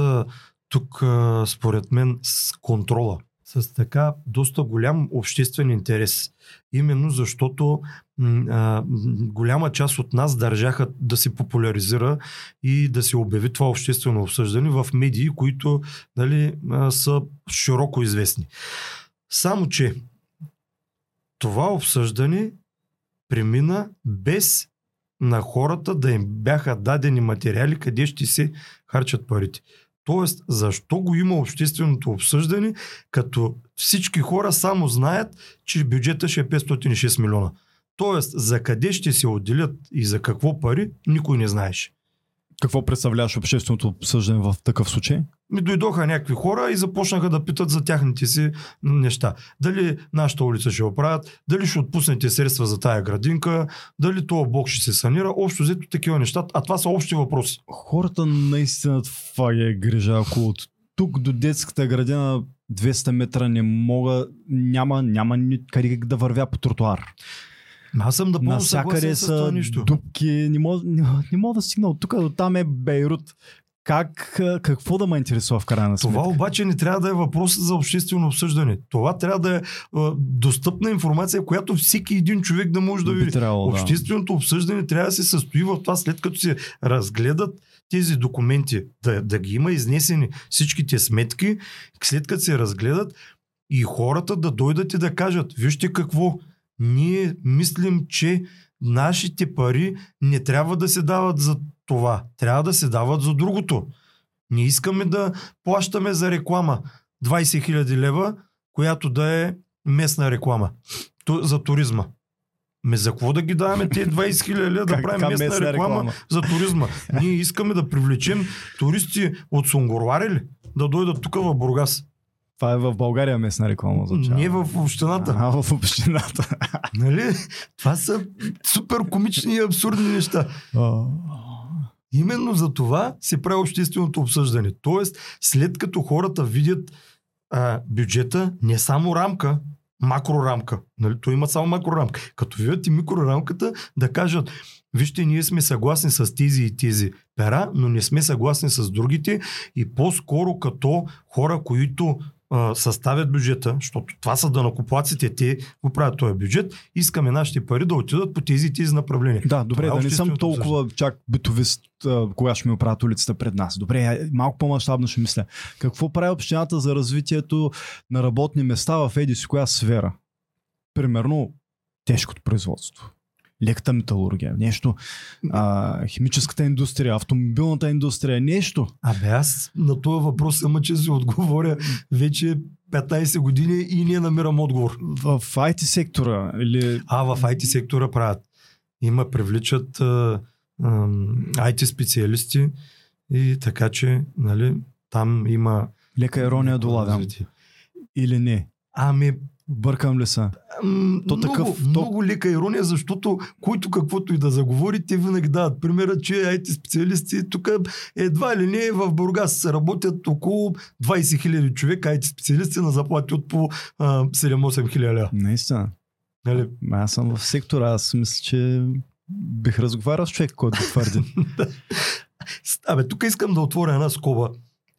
тук, според мен, с контрола, с така доста голям обществен интерес. Именно защото а, голяма част от нас държаха да се популяризира и да се обяви това обществено обсъждане в медии, които нали, а, са широко известни. Само, че това обсъждане премина без на хората да им бяха дадени материали, къде ще се харчат парите. Тоест, защо го има общественото обсъждане, като всички хора само знаят, че бюджета ще е 506 милиона. Тоест, за къде ще се отделят и за какво пари, никой не знаеше. Какво представляваш общественото обсъждане в такъв случай? Ми дойдоха някакви хора и започнаха да питат за тяхните си неща. Дали нашата улица ще оправят, дали ще отпуснете средства за тая градинка, дали това блок ще се санира. Общо взето такива неща, а това са общи въпроси. Хората наистина това е грижа. Ако от тук до детската градина 200 метра не мога, няма, няма къде да вървя по тротуар. Аз съм да пълно съгласен с това нищо. Дупки, не мога, не, не мога да стигна от тук до там е Бейрут. Как, какво да ме интересува в крайна сметка? Това обаче не трябва да е въпрос за обществено обсъждане. Това трябва да е достъпна информация, която всеки един човек да може да види. Трябвало, Общественото да. обсъждане трябва да се състои в това, след като се разгледат тези документи, да, да ги има изнесени всичките сметки, след като се разгледат и хората да дойдат и да кажат, вижте какво, ние мислим, че нашите пари не трябва да се дават за това. Трябва да се дават за другото. Не искаме да плащаме за реклама 20 000 лева, която да е местна реклама за туризма. Ме за какво да ги даваме тези 20 хиляди лева да правим местна, местна реклама, реклама за туризма? Ние искаме да привлечем туристи от Сунгурлари ли? Да дойдат тук в Бургас. Това е в България местна реклама означава. Не в общината. А, в общината. Нали? Това са супер комични и абсурдни неща. Именно за това се прави общественото обсъждане. Тоест, след като хората видят а, бюджета, не само рамка, макрорамка. Нали? Той има само макрорамка. Като видят и микрорамката, да кажат, вижте, ние сме съгласни с тези и тези пера, но не сме съгласни с другите и по-скоро като хора, които а, съставят бюджета, защото това са данакоплаците, те го правят този бюджет, искаме нашите пари да отидат по тези и тези направления. Да, добре, Това е да не съм толкова чак битовист, кога ще ми оправят улицата пред нас. Добре, малко по-масштабно ще мисля. Какво прави общината за развитието на работни места в еди си коя сфера? Примерно, тежкото производство. Леката металургия, нещо, а, химическата индустрия, автомобилната индустрия, нещо. Абе, аз на този въпрос съм че си отговоря вече 15 години и не намирам отговор. В IT сектора или А в IT сектора правят. Има, привличат а, а, IT специалисти и така че, нали, там има... лека ирония долавям. Или не? Ами, Бъркам ли м, То много, такъв- то- много лека ирония, защото който каквото и да заговори, те винаги дават примера, че IT специалисти тук едва ли не в Бургас работят около 20 000 човека IT специалисти на заплати от по а, 7-8 хиляди. Наистина. Нали? Аз съм в сектора, аз мисля, че бих разговарял с човек, който твърди. Абе, тук искам да отворя една скоба.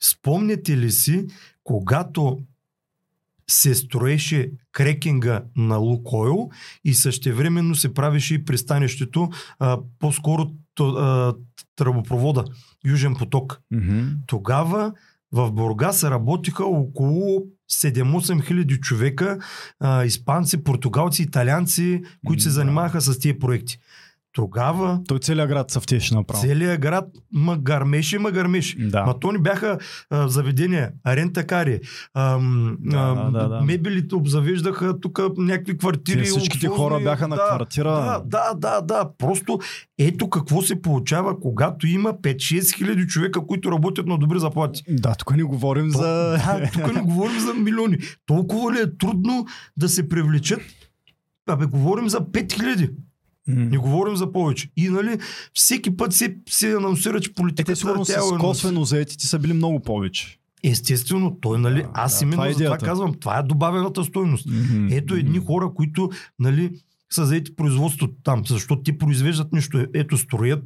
Спомняте ли си, когато се строеше крекинга на Лукойл и същевременно се правеше и пристанището, а, по-скоро а, тръбопровода, Южен поток. Мгм. Тогава в Бургас работиха около 7-8 хиляди човека, а, испанци, португалци, италианци, които се Да. занимаваха с тия проекти. Тогава Той целият град съвтеше направо. Целият град ма гърмеше, ма гърмеше. Да. Ма то ни бяха а, заведения, рентакари, ам, Да, да, да. мебелите обзавеждащаха тук някакви квартири. Те всичките луксозни. хора бяха на да, квартира. Да, да, да, да. Просто ето какво се получава, когато има 5-6 хиляди човека, които работят на добри заплати. Да, тук не говорим за... Да, тук не говорим за милиони. Толкова ли е трудно да се привлечат? Абе, говорим за 5 М. Не говорим за повече. И нали, всеки път се, се анонсира, че Е, политиката те сигурно с е- косвено заетите са били много повече. Естествено, той, нали, Да, аз да, именно това е за това идеята. казвам, това е добавената стойност. Мгм. Ето едни хора, които, нали, са заети производството там, защото ти произвеждат нещо. Ето, строят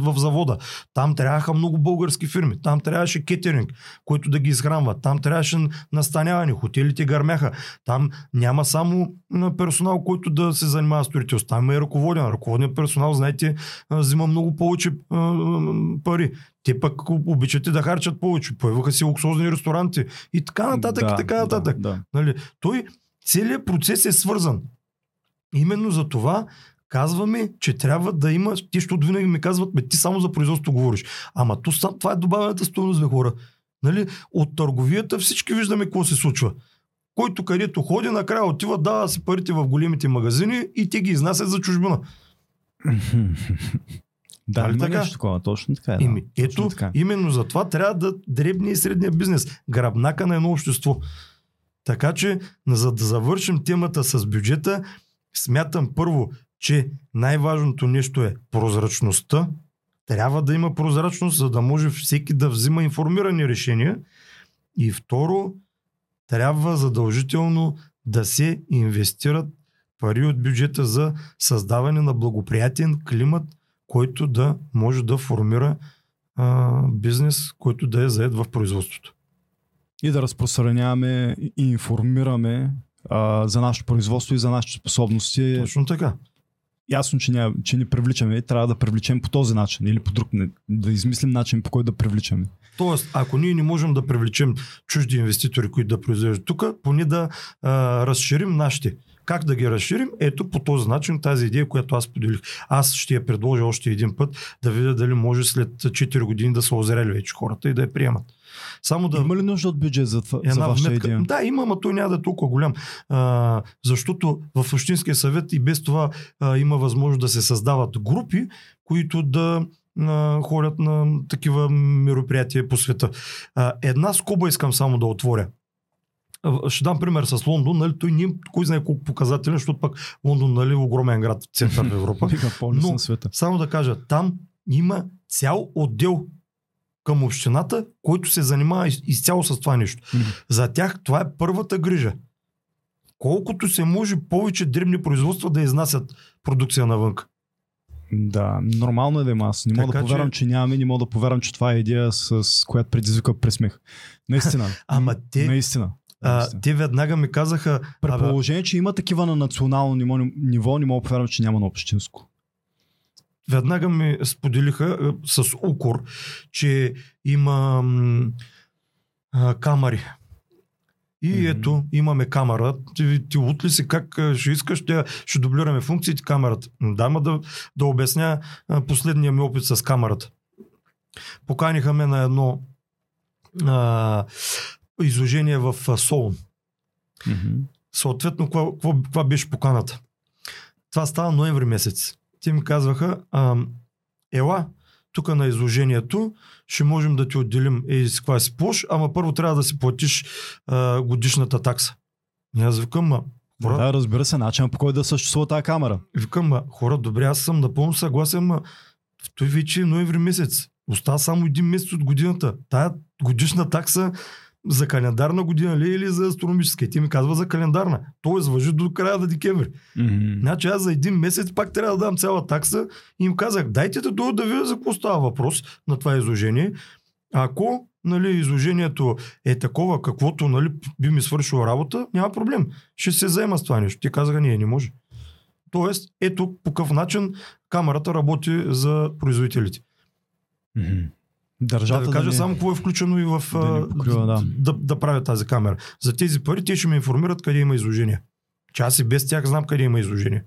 в завода. Там трябваха много български фирми. Там трябваше кетеринг, който да ги изхранва. Там трябваше настаняване. Хотелите гърмяха. Там няма само персонал, който да се занимава с строителство. Там е ръководен. Ръководният персонал, знаете, взима много повече пари. Те пък обичат и да харчат повече. Появиха си луксозни ресторанти и така нататък, и така нататък. Да, да. Нали, той, целият процес е свързан. Именно за това казваме, че трябва да има, ти защото винаги ми казват, бе, ти само за производство говориш. Ама то, това е добавената стоеност, бе, хора. Нали? От търговията всички виждаме какво се случва. Който където ходи, накрая отива, дава си парите в големите магазини и те ги изнасят за чужбина. Да, Нали има така? нещо такова, точно така е. Да. Ими, ето, Точно така. именно за това трябва да дребния и средния бизнес. Гръбнака на едно общество. Така че, за да завършим темата с бюджета, смятам първо, че най-важното нещо е прозрачността. Трябва да има прозрачност, за да може всеки да взима информирани решения. И второ, трябва задължително да се инвестират пари от бюджета за създаване на благоприятен климат, който да може да формира а, бизнес, който да е заед в производството. И да разпространяваме и информираме а, за нашето производство и за нашите способности. Точно така. Ясно, че, ня, че ни привличаме и трябва да привлечем по този начин или по друг. не- Да измислим начин по който да привличаме. Тоест, ако ние не можем да привлечем чужди инвеститори, които да произвеждат тук, поне да а, разширим нашите. Как да ги разширим? Ето по този начин тази идея, която аз поделих. Аз ще я предложа още един път, да видя дали може след 4 години да са озрели вече хората и да я приемат. Само да... Има ли нужда от бюджет за, това, за вашата вметка. идея? Да, има, но той няма да е толкова голям. А, защото в Общинския съвет и без това а, има възможност да се създават групи, които да а, ходят на такива мероприятия по света. А, една скоба искам само да отворя. Ще дам пример с Лондон, нали, той не кой знае колко показателен, защото пък Лондон нали, е огромен град в център на Европа. Но- на света. Само да кажа, там има цял отдел към общината, който се занимава из- изцяло с това нещо. За тях това е първата грижа. Колкото се може повече дребни производства да изнасят продукция навън. Да, нормално е да има. Аз не мога Така да повярвам, че- че нямаме, не мога да повярвам, че това е идея, с, с която предизвика пресмех. Наистина. Ама те, Наистина. А, те веднага ми казаха, При абе, положение, че има такива на национално ниво, ниво не мога повярвам, че няма на общинско. веднага ми споделиха а, с укор, че има а, камери. И Мгм. ето, имаме камера. Ти, ти утли си как а, ще искаш, ще, ще дублираме функциите камерата. Да, ма да, да обясня а, последния ми опит с камерата. Поканиха ме на едно а, изложение в Солун. Съответно, каква, беше поканата? Това става ноември месец. Те ми казваха, а, ела, тук на изложението ще можем да ти отделим е с каква си площ, ама първо трябва да си платиш а, годишната такса. И аз викам, ма, Да, хора, да, разбира се, начин по който да съществува тази камера. викам, ма, хора, добре, аз съм напълно съгласен, ма той вече е ноември месец. Остава само един месец от годината. Тая годишна такса за календарна година ли е или за астрономическа? И ти ми казва за календарна. Тоест въжи до края на декември. Значи аз за един месец пак трябва да дам цяла такса и им казах, дайте да дойда да видя за какво става въпрос на това изложение. Ако нали, изложението е такова, каквото нали, би ми свършило работа, няма проблем. Ще се заема с това нещо. Те казаха, ние не може. Тоест, ето по какъв начин камерата работи за производителите. Държата да ви кажа не... само какво е включено и в да покрива, да. да, да правя тази камера. За тези пари те ще ме информират къде има изложение. Че аз и без тях знам къде има изложение.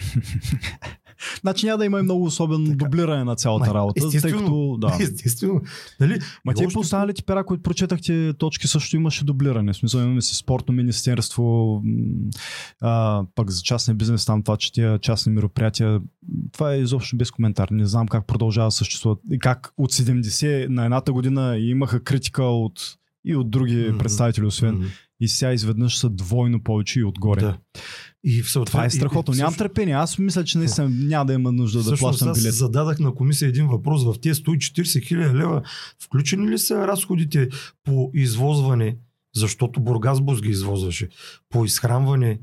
Значи няма да има и много особено Така. дублиране на цялата Ма, работа, тъй естествено. като... Да. Естествено. Нали? Ма И те още- по останалите пера, които прочетахте точки, също имаше дублиране. В смисъл имаме си спортно министерство, а, пък за частния бизнес там това, че тия частни мероприятия, това е изобщо без коментар. Не знам как продължава да съществуват. И как от 70 на едната година имаха критика от и от други Мгм. представители, освен. Мгм. И сега изведнъж са двойно повече и отгоре. Да. И в съответ... Това е страхотно. и- и Нямам всъщност- търпение. Аз мисля, че наистина няма да има нужда да Всъщност плащам билет. зададах на комисия един въпрос. В тези 140 хиляди лева включени ли са разходите по извозване, защото Бургасбус ги извозваше, по изхранване,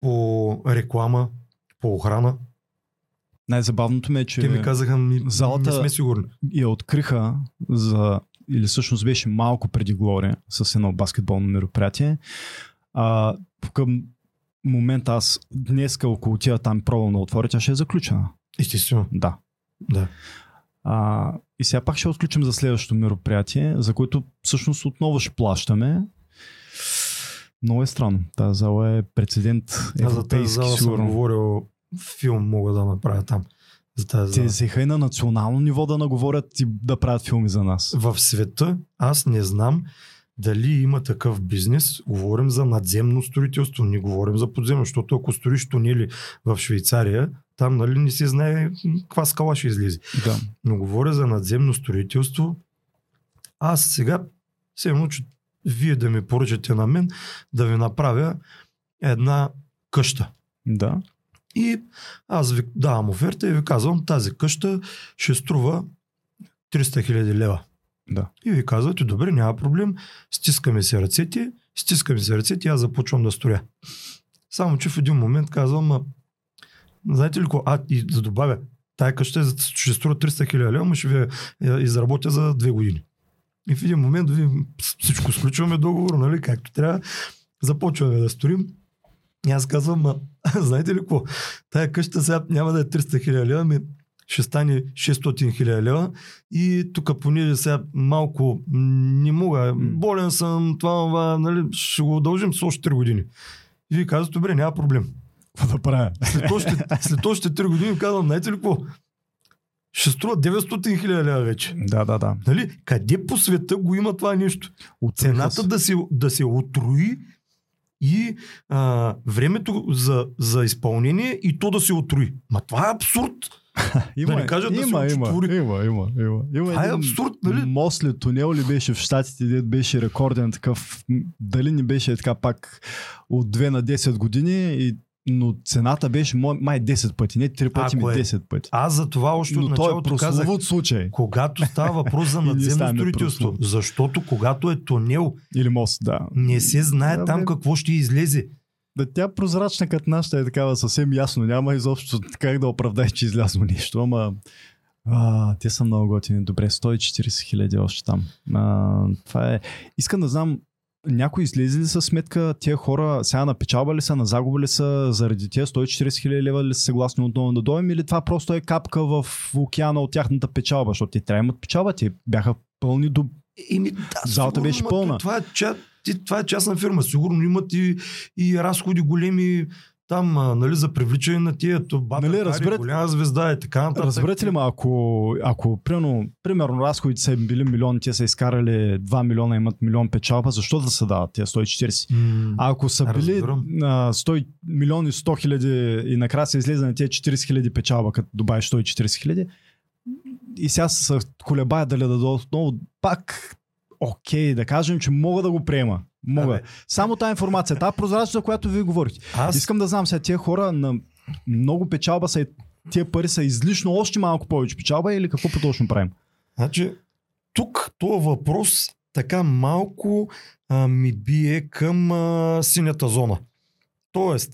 по реклама, по охрана? Най-забавното ми е, че Те ми казаха, ми, залата- не сме сигурни. я откриха за или всъщност беше малко преди Глория с едно баскетболно мероприятие. А, към момента аз днеска около тия там пробвам да отворя, тя ще е заключена. Естествено, Да. да. А, и сега пак ще отключим за следващото мероприятие, за което всъщност отново ще плащаме. Много е странно. Тази зала е прецедент Аз за тази европейски, зала съм сигурно. говорил, филм мога да направя там. За тази Те взеха и на национално ниво да наговорят и да правят филми за нас. В света аз не знам дали има такъв бизнес. Говорим за надземно строителство, не говорим за подземно, защото ако строиш тунели в Швейцария, там нали не се знае каква скала ще излезе. Да. Но говоря за надземно строителство. Аз сега се че вие да ми поръчате на мен да ви направя една къща. Да. И аз ви давам оферта и ви казвам, тази къща ще струва 300 хиляди лева. Да. И ви казвате, добре, няма проблем, стискаме се ръцете, стискаме се ръцете и аз започвам да строя. Само, че в един момент казвам, а, знаете ли какво, а и да добавя, тая къща е ще струва 300 хиляди лева, ще ви изработя за две години. И в един момент ви всичко сключваме договор, нали, както трябва, започваме да строим. И аз казвам, а, знаете ли какво, тая къща сега няма да е 300 хиляди лева, ми ще стане 600 хиляди лева и тук понеже сега малко не мога, болен съм, това, това нали, ще го удължим с още 3 години. И вие казвате, добре, няма проблем. Какво да правя? След още, след още 3 години казвам, знаете ли какво? Ще струва 900 хиляди лева вече. Да, да, да. Нали? Къде по света го има това нещо? Отруиха Цената се. да се, да се отруи и а, времето за, за изпълнение и то да се отруи. Ма това е абсурд. Има, не кажат да се има, има, има, има, има, има. Това е абсурд, нали? Мост ли, тунел ли беше в Штатите, дед беше рекорден такъв. Дали не беше така пак от 2 на 10 години, и, но цената беше май 10 пъти, не 3 пъти, ми Ако е. 10 пъти. Аз за това още от той е казах, случай. когато става въпрос за надземно строителство, защото когато е тунел, Или мост, да. не се знае Да, там бе. какво ще излезе. Да, тя прозрачна като нашата е такава съвсем ясно. Няма изобщо как да оправдай, че излязло нещо. Ама а, те са много готини. Добре, 140 хиляди още там. А, това е. Искам да знам, някой излезе ли със сметка, тия хора сега на печалба ли са, на загуба ли са, заради тия 140 хиляди лева ли са съгласни отново да дойдем или това просто е капка в океана от тяхната печалба, защото те трябва да имат печалба, те бяха пълни до... Еми, да, Залата беше пълна. Това е, ча, ти- това е частна фирма. Сигурно имат и, и разходи големи там, а, нали, за привличане на тия. То, Бата Нали, разбират- голяма звезда е така нататък. Разбирате ли ма, ако, ако примерно, примерно разходите са им били милион, те са изкарали 2 милиона, имат милион печалба, защо да се дават тия 140? М, А ако са били а, 100 милиони 100 хиляди и накрая се излезе на тия 40 хиляди печалба, като добавиш 140 хиляди, и сега се колебая дали да дадат отново, пак окей, да кажем, че мога да го приема. Мога. Абе. Само тази информация, тази прозрачност, за която вие говорите. Аз Искам да знам сега, тия хора на много печалба са, тия пари са излишно още малко повече печалба или какво по-точно правим? Значи, тук този въпрос така малко а, ми бие към а, синята зона. Тоест,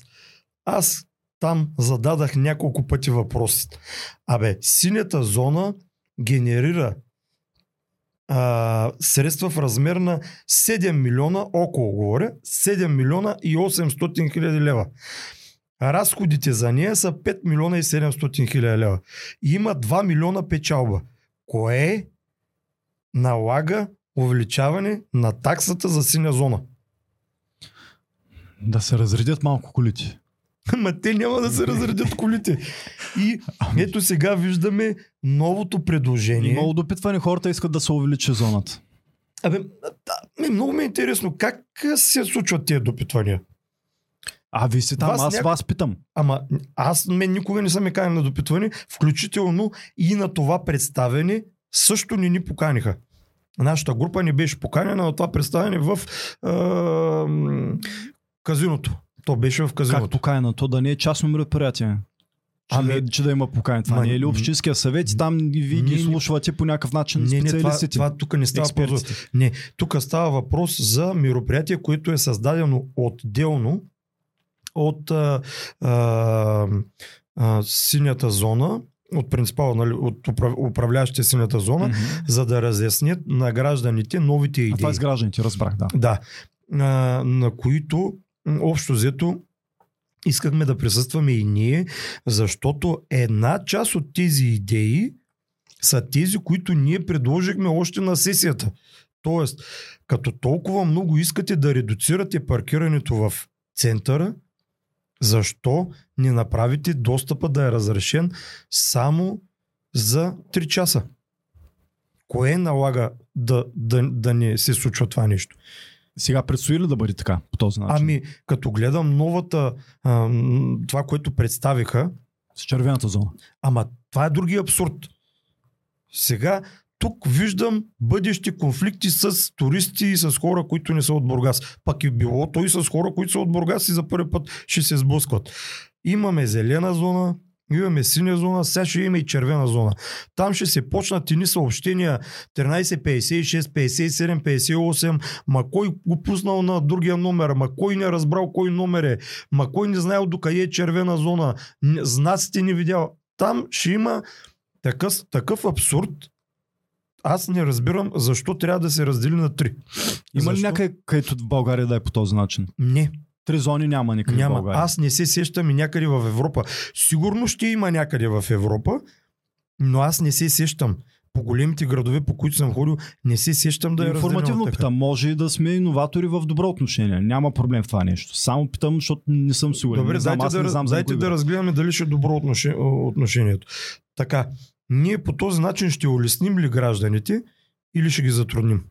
аз там зададах няколко пъти въпроси. Абе, синята зона генерира а, средства в размер на 7 милиона, около горе, 7 милиона и 800 хиляди лева. Разходите за нея са 5 милиона и 700 хиляди лева. И има 2 милиона печалба. Кое налага увеличаване на таксата за синя зона? Да се разредят малко колите. Ма те няма да се разредят колите. И ето сега виждаме новото предложение. Има допитване, хората искат да се увеличи зоната. Абе, да, ме, много ми е интересно как се случват тези допитвания. А, вие сте там, Вас аз няк- вас питам. Ама аз мен никога не съм ми канен на допитване, включително и на това представене също не ни поканиха. Нашата група не беше поканена на това представяне в м, казиното. То беше в казиното. Как покаяна? То да не е частно мероприятие. Че, Ами- да, че да има покаяна. Това Ма, не е ли общинския съвет там и вие ги слушвате по някакъв начин Не, не, това, това тук не става въпрос. Не, тук става въпрос за мероприятие, което е създадено отделно от а, а, а, синята зона, от принципала, нали, от управ- управляващите синята зона, Мгм. за да разяснят на гражданите новите А идеи. това е с гражданите, разбрах, да. Да, а, на които общо взето искахме да присъстваме и ние, защото една част от тези идеи са тези, които ние предложихме още на сесията. Тоест, като толкова много искате да редуцирате паркирането в центъра, защо не направите достъпа да е разрешен само за 3 часа? Кое налага да, да, да не се случва това нещо? Сега предстои ли да бъде така, по този начин? Ами, като гледам новата, а, това, което представиха, С червената зона. ама това е други абсурд. Сега тук виждам бъдещи конфликти с туристи и с хора, които не са от Бургас. Пак е било той с хора, които са от Бургас и за първи път ще се сблъскват. Имаме зелена зона, имаме синя зона, сега ще имаме и червена зона. Там ще се почнат едни съобщения 13, 56, 57, 58, ма кой го пуснал на другия номер, ма кой не разбрал кой номер е, ма кой не знаел докъде е червена зона, знаците не видял. Там ще има такъв, такъв абсурд. Аз не разбирам защо трябва да се раздели на три. Има ли Защо? някъде, където в България да е по този начин? Не, Три зони няма никъде в няма. България. Аз не се сещам и някъде в Европа. Сигурно ще има някъде в Европа, но аз не се сещам. По големите градове, по които съм ходил, не се сещам да е Информативно питам, може и да сме иноватори в добро отношение. Няма проблем в това нещо. Само питам, защото не съм сигурен. Добре, не знам, дайте, да, не знам дайте да разгледаме дали ще е добро отношение, отношението. Така, ние по този начин ще улесним ли гражданите или ще ги затрудним?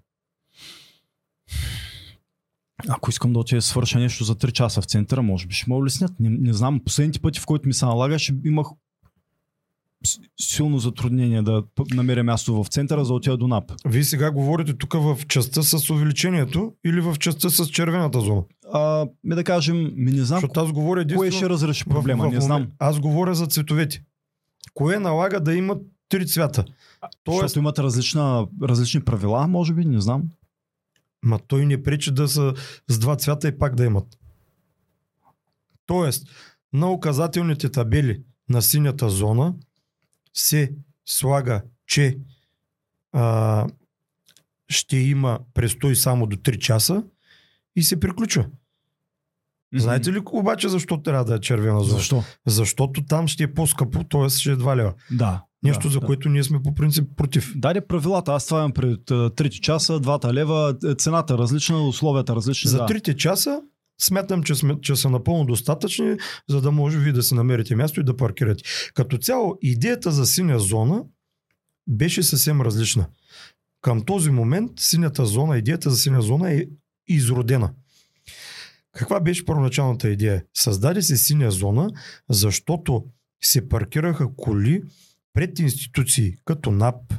Ако искам да отида да свърша нещо за 3 часа в центъра, може би ще ме улеснят. Не, не знам, последните пъти, в които ми се налагаше, имах силно затруднение да намеря място в центъра за да отида до НАП. Вие сега говорите тук в частта с увеличението или в частта с червената зона? А, ми да кажем, ми не знам Защото аз говоря кое ще разреши в- проблема, в не знам. Аз говоря за цветовете. Кое налага да има три цвята? Тоест, Защото имат различна, различни правила, може би, не знам. Ма той не пречи да са с два цвята и пак да имат. Тоест, на указателните табели на синята зона се слага, че а, ще има престой само до 3 часа и се приключва. Знаете ли обаче защо трябва да е червена зона? Защо? Защото там ще е по-скъпо, т.е. ще е 2 лева. Да. Нещо, да, за да. което ние сме по принцип против. Даде правилата, аз това имам пред а, трите часа, двата лева, е, цената различна, условията различни. За да. трите часа смятам, че, сме, че са напълно достатъчни, за да може ви да си намерите място и да паркирате. Като цяло, идеята за синя зона беше съвсем различна. Към този момент синята зона, идеята за синя зона е изродена. Каква беше първоначалната идея? Създаде се синя зона, защото се паркираха коли пред институции като НАП,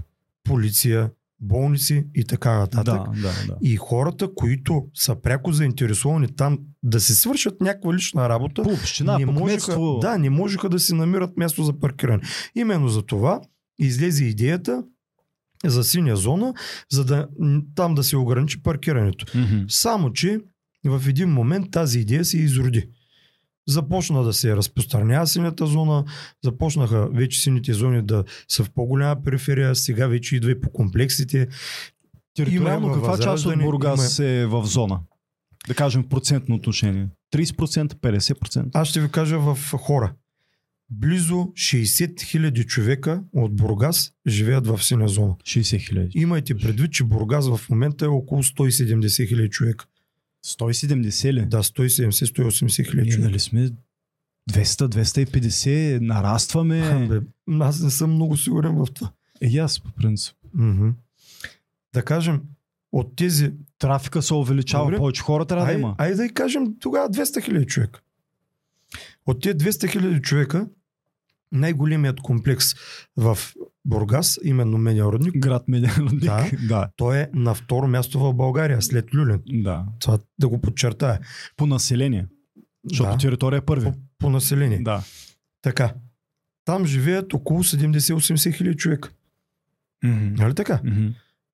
полиция, болници и така нататък. Да, да, да. И хората, които са пряко заинтересовани там да се свършат някаква лична работа, По община, не по можеха, да, не можеха да си намират място за паркиране. Именно за това излезе идеята за синя зона, за да там да се ограничи паркирането. Мгм. Само, че в един момент тази идея се изроди. Започна да се разпространява синята зона, започнаха вече сините зони да са в по-голяма периферия, сега вече идва и по комплексите. Териториално Има каква част от Бургас е в зона? Да кажем процентно отношение. 30%, 50%? Аз ще ви кажа в хора. Близо 60 000 човека от Бургас живеят в синя зона. 60 хиляди. Имайте предвид, че Бургас в момента е около 170 хиляди човека. 170 ли? Да, 170-180 хиляди Ние нали сме 200-250, нарастваме. Абе, аз не съм много сигурен в това. Е, и аз по принцип. Мгм. Да кажем, от тези... Трафика се увеличава, Добре. повече хора трябва да Ай, има. ай да и кажем тогава 200 хиляди човека. От тези 200 хиляди човека, най-големият комплекс в Бургас, именно Медиародник, Град Медиародник. Да. да. той е на второ място в България, след Люлин. да. Това да го подчертая. По население. Защото Да, територия е първи. по, по население. Да. Така. Там живеят около 70-80 хиляди човека. Мгм. Нали така? Мгм.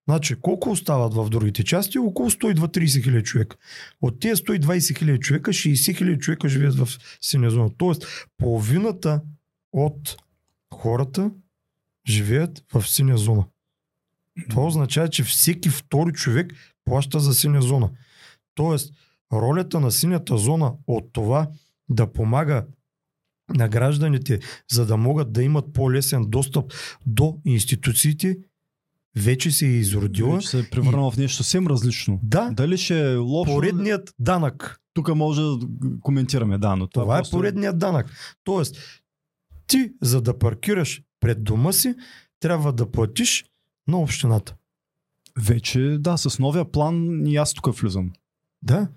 Значи, колко остават в другите части? Около 120-30 хиляди човека. От тези 120 хиляди човека, 60 хиляди човека живеят в синя зона. Тоест, половината от хората живеят в синя зона. Това означава, че всеки втори човек плаща за синя зона. Тоест, ролята на синята зона от това да помага на гражданите, за да могат да имат по-лесен достъп до институциите, вече се е изродила. Вече се е превърнал в нещо съвсем различно. Да, Дали ще е лошо? поредният данък. Тук може да коментираме, да, но това, Това е просто- поредният данък. Тоест, ти, за да паркираш пред дома си, трябва да платиш на общината. Вече, да, с новия план и аз тук влизам. Да,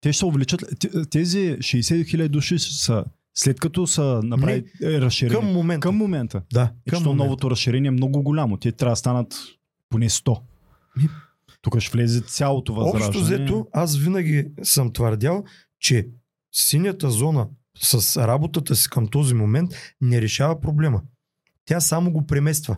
Те ще увеличат. Тези 60 хиляди души са след като са направили е, разширение. към момента. към момента. Да, Е, към момента. новото разширение е много голямо. Те трябва да станат поне 100. Ми- Тук ще влезе цялото възраждане. Общо взето, аз винаги съм твърдял, че синята зона с работата си към този момент не решава проблема. Тя само го премества.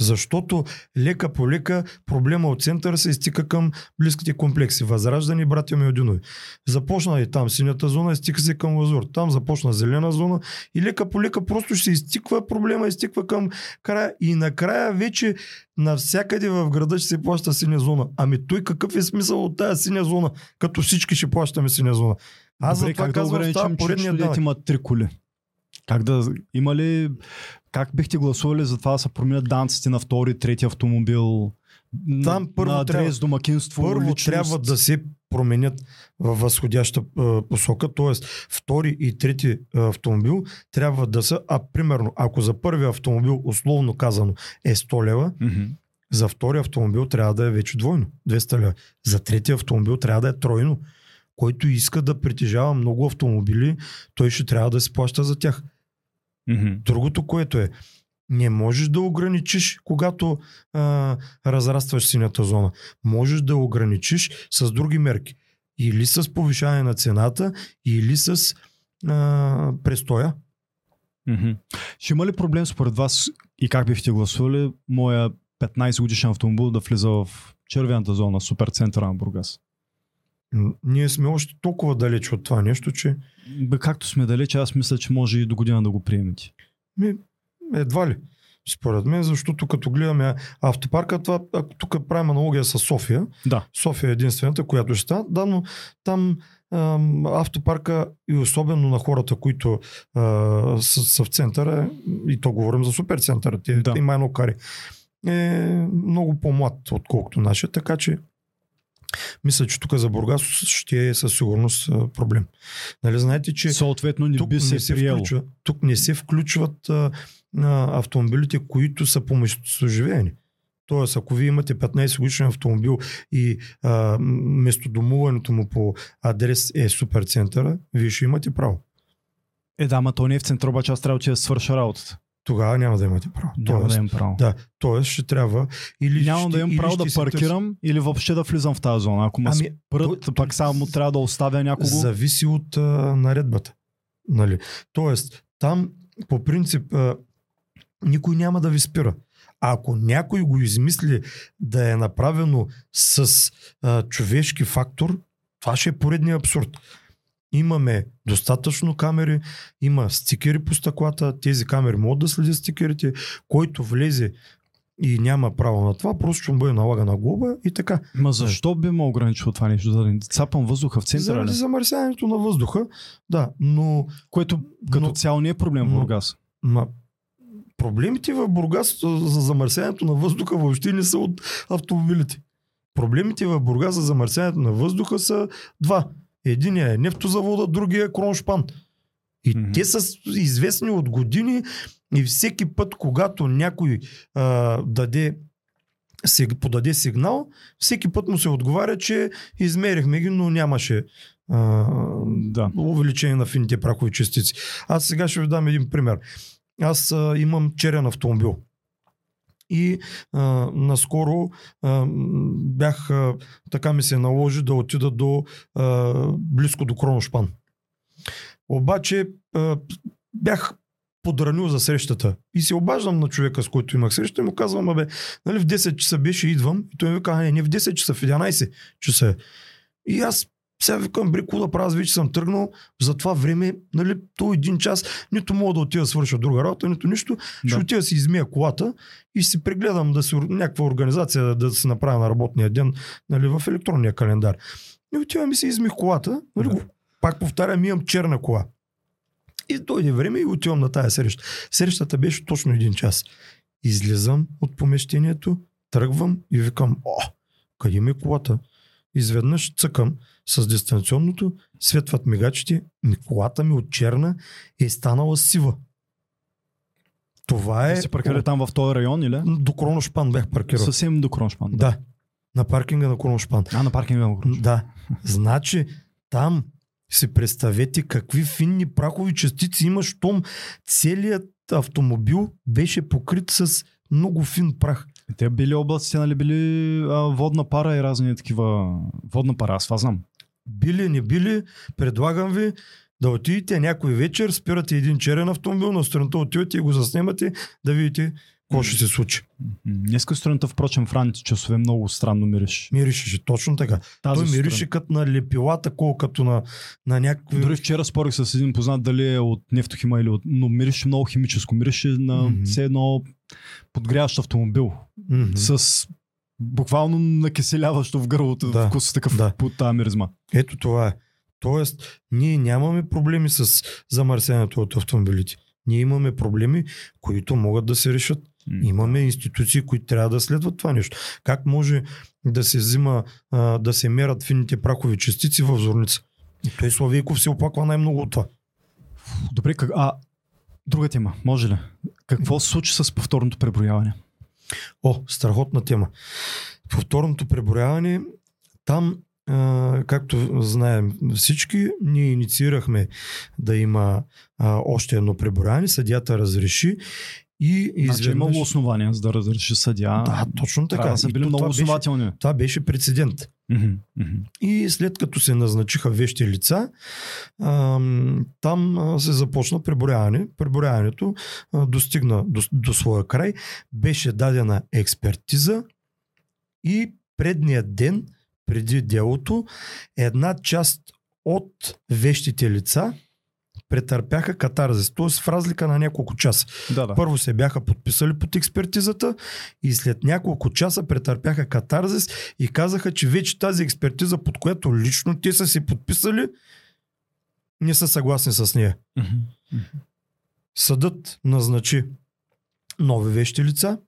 Защото лека по лека проблема от центъра се изтика към близките комплекси. Възраждане братя Меодинови. Започна и там синята зона, изтика се към Лазур. Там започна зелена зона и лека по лека просто ще изтиква проблема, изтиква към края и накрая вече навсякъде в града ще се плаща синя зона. Ами той какъв е смисъл от тази синя зона, като всички ще плащаме синя зона? Аз Добре, за това как да казвам, става поредния данък. има три коли? Как да, има ли, как бихте гласували за това да се променят данците на втори, трети автомобил? Там първо на адрес, трябва- домакинство, Първо личност? трябва да се променят във възходяща а, посока, т.е. втори и трети а, автомобил трябва да са, а примерно, ако за първи автомобил, условно казано, е 100 лева, Мгм. за втори автомобил трябва да е вече двойно, 200 лева. За трети автомобил трябва да е тройно. Който иска да притежава много автомобили, той ще трябва да се плаща за тях. Мгм. Другото, което е, Не можеш да ограничиш, когато а, разрастваш синята зона. Можеш да ограничиш с други мерки. Или с повишаване на цената, или с а, престоя. Мгм. Ще има ли проблем според вас и как бихте гласували моя 15 годишен автомобил да влиза в червената зона, суперцентъра на Бургас? Ние сме още толкова далеч от това нещо, че Бе, както сме далече, аз мисля, че може и до година да го приемете. ми, едва ли. Според мен, защото като гледаме автопарка, това, ако тук правим аналогия с София, Да. София е единствената, която ще стане. Да, но там ам, автопарка и особено на хората, които а, са, са в центъра, и то говорим за суперцентъра, те, Да. има едно кари, е много по-млад, отколкото нашия, така че мисля, че тук за Бургас ще е със сигурност проблем. Нали знаете, че Съответно не тук би се, не се приело. включва, тук не се включват а, а, автомобилите, които са по местоживеене. Тоест, ако вие имате 15 годишен автомобил и а, местодомуването му по адрес е суперцентъра, вие ще имате право. Е, да, ма то не е в центъра, обаче аз трябва да свърша работата. Тогава няма да имате право. Няма тоест, да имам право. да, тоест ще трябва или Няма ще, да имам право да паркирам или въобще да влизам в тази зона. Ако ме Ами, спрат, то- пак само трябва да оставя някого. Зависи от а, наредбата. Нали? Тоест, там по принцип а, никой няма да ви спира. А ако някой го измисли да е направено с а, човешки фактор, това ще е поредния абсурд. Имаме достатъчно камери, има стикери по стъклата, тези камери могат да следят стикерите, който влезе и няма право на това, просто ще му бъде налагана глоба и така. Ма защо би ме ограничило това нещо? Да не цапам въздуха в центъра Заради ли? замърсяването на въздуха, да, но Което като Но- цяло не е проблем в Бургас. Ма, проблемите в Бургас за замърсяването на въздуха въобще не са от автомобилите. Проблемите в Бургас за замърсяването на въздуха са два. Единият е нефтозавода, другия е Кроншпан. И Мгм. те са известни от години и всеки път, когато някой а, даде се подаде сигнал, всеки път му се отговаря, че измерихме ги, но нямаше а, Да. увеличение на фините прахови частици. Аз сега ще ви дам един пример. Аз а, имам черен автомобил. И а, наскоро а, бях, а, така ми се наложи да отида до а, близко до Кроношпан. Обаче а, бях подранил за срещата. И се обаждам на човека, с който имах среща и му казвам, абе, нали в 10 часа беше, идвам. И той ми вика, не, не в 10 часа, в 11 часа. е». И аз сега викам, бре, какво да правя, аз вече съм тръгнал. За това време, нали, то един час, нито мога да отида да свърша друга работа, нито нищо. Ще Да. отида да си измия колата и си прегледам да си някаква организация да, да се направя на работния ден нали, в електронния календар. И отивам и си измих колата. Нали, Да. Пак повтарям, имам черна кола. И дойде време и отивам на тая среща. Срещата беше точно един час. Излизам от помещението, тръгвам и викам, о, къде ми е колата? Изведнъж цъкам с дистанционното, светват мигачите, ми колата ми от черна е станала сива. Това е... Да си паркирали там в този район или? До Кроношпан бях паркирал. Съвсем до Кроншпан. Да. На паркинга на Кроношпан. А, на паркинга на Кроншпан. Да. Значи там си представете какви финни прахови частици има, щом целият автомобил беше покрит с много фин прах. Те били облаците, нали, били а, водна пара и разни такива... Водна пара, аз това знам. Били, не били, предлагам ви да отидете някой вечер, спирате един черен автомобил, на страната отивате и го заснемате, да видите какво ще се случи. Днеска сутринта, впрочем, в ранните часове много странно мириш. Миришеше точно така. Тази Той мирише като на лепила, такова като на, на някакви... Дори вчера спорих с един познат дали е от нефтохима или от... Но мирише много химическо. Мирише на все едно подгряващ автомобил. Мгм. С буквално накиселяващо в гърлото Да, вкус такъв да. по тази миризма. Ето това е. Тоест, ние нямаме проблеми с замърсяването от автомобилите. Ние имаме проблеми, които могат да се решат. Имаме институции, които трябва да следват това нещо. Как може да се взима, а, да се мерят фините прахови частици в зорница? И той Славейков се оплаква най-много от това. Добре, как... а друга тема, може ли? Какво се случи с повторното преброяване? О, страхотна тема. Повторното преброяване, там, а, както знаем всички, ние инициирахме да има а, още едно преброяване, съдята разреши И Значи изведнъж... имало основания за да разреши съдия. Да, точно така. Да са били много това беше- основателни. Това беше прецедент. Мгм, мгм. И след като се назначиха вещи лица, ам, там се започна преброяване. Преброяването а, достигна до, до своя край. Беше дадена експертиза и предния ден, преди делото, една част от вещите лица претърпяха катарзис, т.е. в разлика на няколко часа. Да, да. Първо се бяха подписали под експертизата и след няколко часа претърпяха катарзис и казаха, че вече тази експертиза, под която лично те са се подписали, не са съгласни с нея. Съдът назначи нови вещи лица,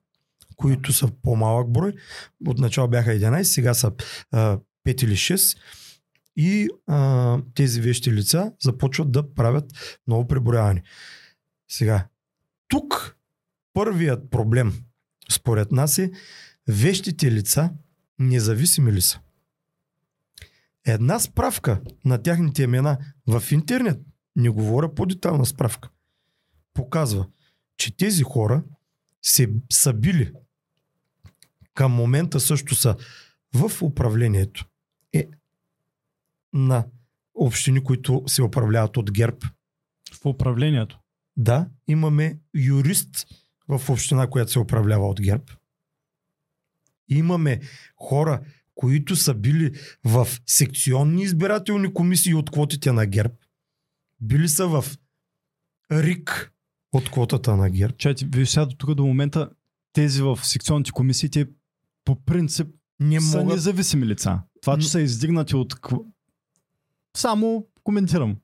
които са по-малък брой. Отначало бяха 11, сега са а, 5 или 6. И а, тези вещи лица започват да правят ново преброяване. Сега, тук първият проблем, според нас е вещите лица независими ли са? Една справка на тяхните имена в интернет, не говоря по-детална справка, показва, че тези хора се, са били към момента също са в управлението на общини, които се управляват от ГЕРБ. В управлението. Да, имаме юрист в община, която се управлява от ГЕРБ. Имаме хора, които са били в секционни избирателни комисии от квотите на ГЕРБ. Били са в РИК от квотата на ГЕРБ. Чайте, вие сега до тук до момента тези в секционните комисии, те по принцип Не са могат... независими лица. Това, че са издигнати от... Само коментирам.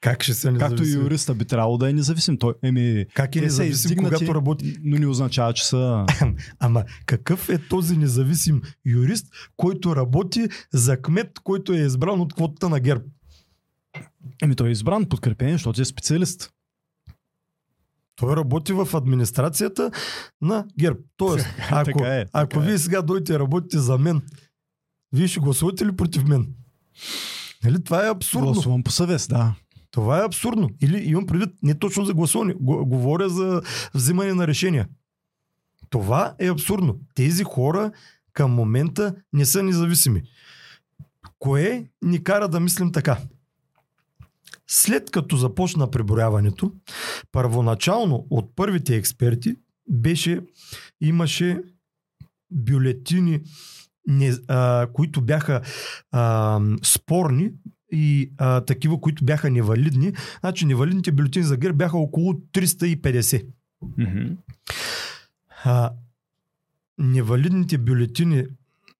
Как ще са Както и юриста би трябвало да е независим. Той, еми, Как е независим, издигнати, когато работи? но не означава, че са... Ама какъв е този независим юрист, който работи за кмет, който е избран от квотата на ГЕРБ? Еми, той е избран, подкрепен, защото е специалист. Той работи в администрацията на ГЕРБ. Тоест, ако, е, ако е. вие сега дойдете и работите за мен, вие ще гласувате ли против мен? Нали, това е абсурдно. Гласувам по съвест, да. Това е абсурдно. Или имам предвид не точно за гласуване, го- говоря за взимане на решения. Това е абсурдно. Тези хора към момента не са независими. Кое ни кара да мислим така? След като започна преброяването, първоначално от първите експерти беше, имаше бюлетини, не, а, които бяха а, спорни и а, такива, които бяха невалидни. Значи невалидните бюлетини за ГЕРБ бяха около 350. Мгм. А, невалидните бюлетини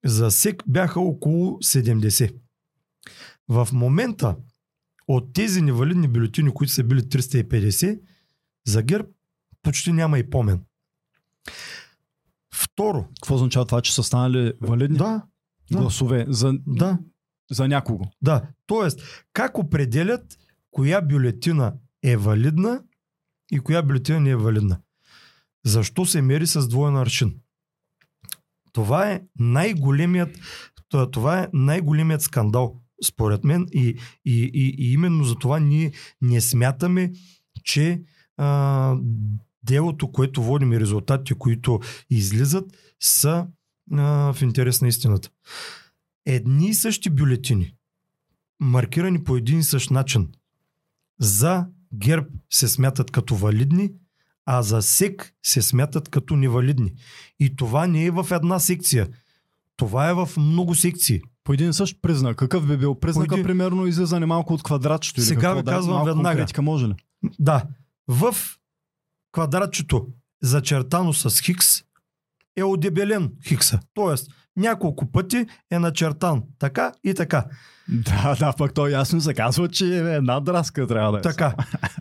за СЕК бяха около 70. В момента от тези невалидни бюлетини, които са били 350, за ГЕРБ почти няма и помен. Второ, Какво означава това, че са станали валидни да, да, гласове за, да, за някого? да. Тоест, как определят коя бюлетина е валидна и коя бюлетина не е валидна? Защо се мери с двоен аршин? Това е най-големият, това е най-големият скандал, според мен. И, и, и, и именно за това ние не смятаме, че а, делото, което водим и резултатите, които излизат, са а, в интерес на истината. Едни и същи бюлетини, маркирани по един и същ начин, за ГЕРБ се смятат като валидни, а за СЕК се смятат като невалидни. И това не е в една секция. Това е в много секции. По един същ признак. Какъв би бил признака, един- примерно, излизане малко от квадратчето? Или Сега какво ви да, казвам малко веднага. конкретика може ли? Да, в квадратчето, зачертано с хикс, е одебелен хикса. Тоест, няколко пъти е начертан така и така. Да, да, пък то ясно се казва, че е една драска трябва да е. Така.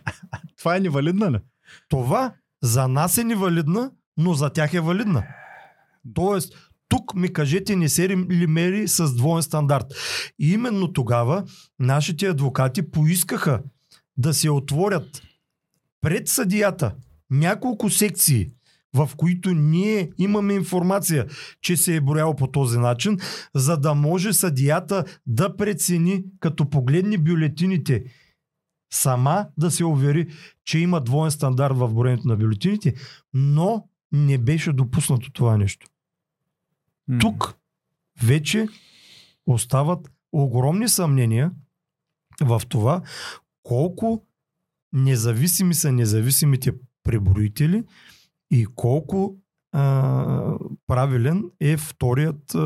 Това е невалидна ли? Това за нас е невалидна, но за тях е валидна. Тоест, тук ми кажете, не се ли мери с двоен стандарт. И именно тогава нашите адвокати поискаха да се отворят пред съдията няколко секции, в които ние имаме информация, че се е брояло по този начин, за да може съдията да прецени, като погледне бюлетините, сама да се увери, че има двоен стандарт в броенето на бюлетините, но не беше допуснато това нещо. Тук вече остават огромни съмнения в това колко независими са независимите преброители и колко а, правилен е вторият, а,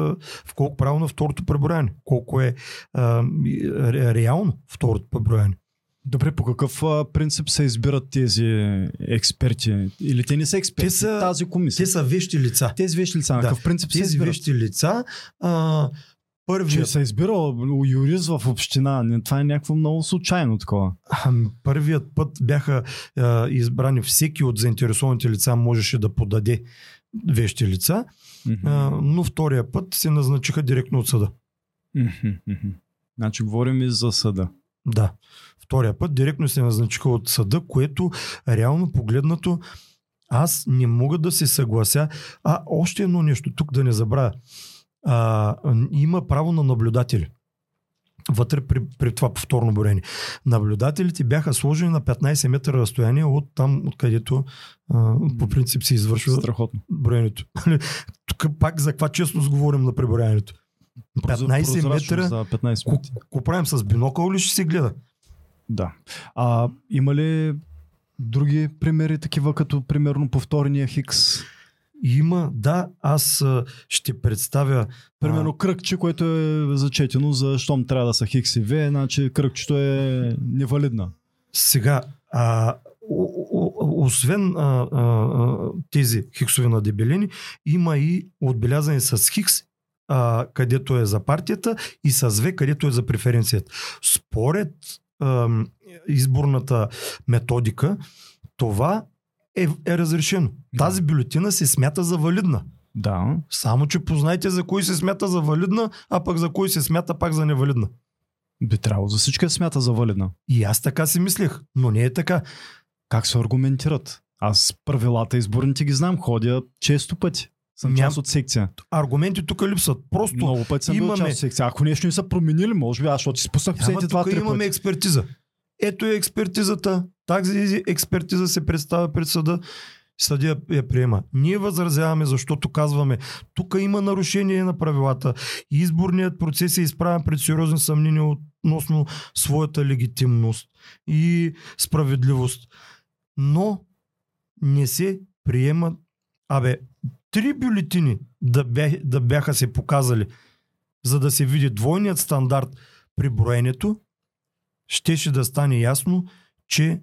в колко правилно е второто преброяне, колко е а, ре, реално второто преброяне. Добре, по какъв принцип се избират тези експерти? Или те не са експерти? Те са- тази комисия. Те са вещи лица. Тези вещи лица, на Да. какъв принцип се Тези избират? вещи лица а, Че първият, се е избирал юрист в община. Това е някакво много случайно такова. Първият път бяха а, избрани всеки от заинтересованите лица можеше да подаде вещи лица, а, но втория път се назначиха директно от съда. Значи говорим и за съда. Да. Втория път директно се назначиха от съда, което реално погледнато аз не мога да се съглася. А, още едно нещо, тук да не забравя. А, има право на наблюдатели. Вътре при, при това повторно броене. Наблюдателите бяха сложени на 15 метра разстояние от там, откъдето а, по принцип се извършва Страхотно. броенето. Тук пак за каква честност говорим на преброяването. 15 Прозрачно метра. За 15 Ко, минути. ко правим с бинокъл ли ще се гледа? Да. А има ли други примери, такива като примерно повторния Хикс? Има, да, аз а, ще представя. Примерно кръгче, което е зачетено, за щом трябва да са Хикс и В, значи кръгчето е невалидна. Сега, а, освен а, а, а, тези хиксови надебелени, има и отбелязани с хикс, а, където е за партията и с В, където е за преференцията. Според ам, изборната методика, това е, е разрешено. Тази бюлетина се смята за валидна. Да. Само, че познайте за кой се смята за валидна, а пък за кой се смята пак за невалидна. Би трябвало за всички смята за валидна. И аз така си мислех, но не е така. Как се аргументират? Аз правилата изборните ги знам, ходя често пъти. Съм Ням- част от секция. Аргументи тук липсват. Просто Много пъти съм бил имаме- част от секция. Ако нещо не са променили, може би аз, защото си спуснах последните два-три имаме пъти. експертиза. Ето е експертизата. Тази експертиза се представя пред съда. Съдия я приема. Ние възразяваме, защото казваме, тук има нарушение на правилата. Изборният процес е изправен пред сериозни съмнения относно своята легитимност и справедливост. Но не се приемат. Абе, три бюлетини да, бях, да бяха се показали, за да се види двойният стандарт при броенето, щеше да стане ясно, че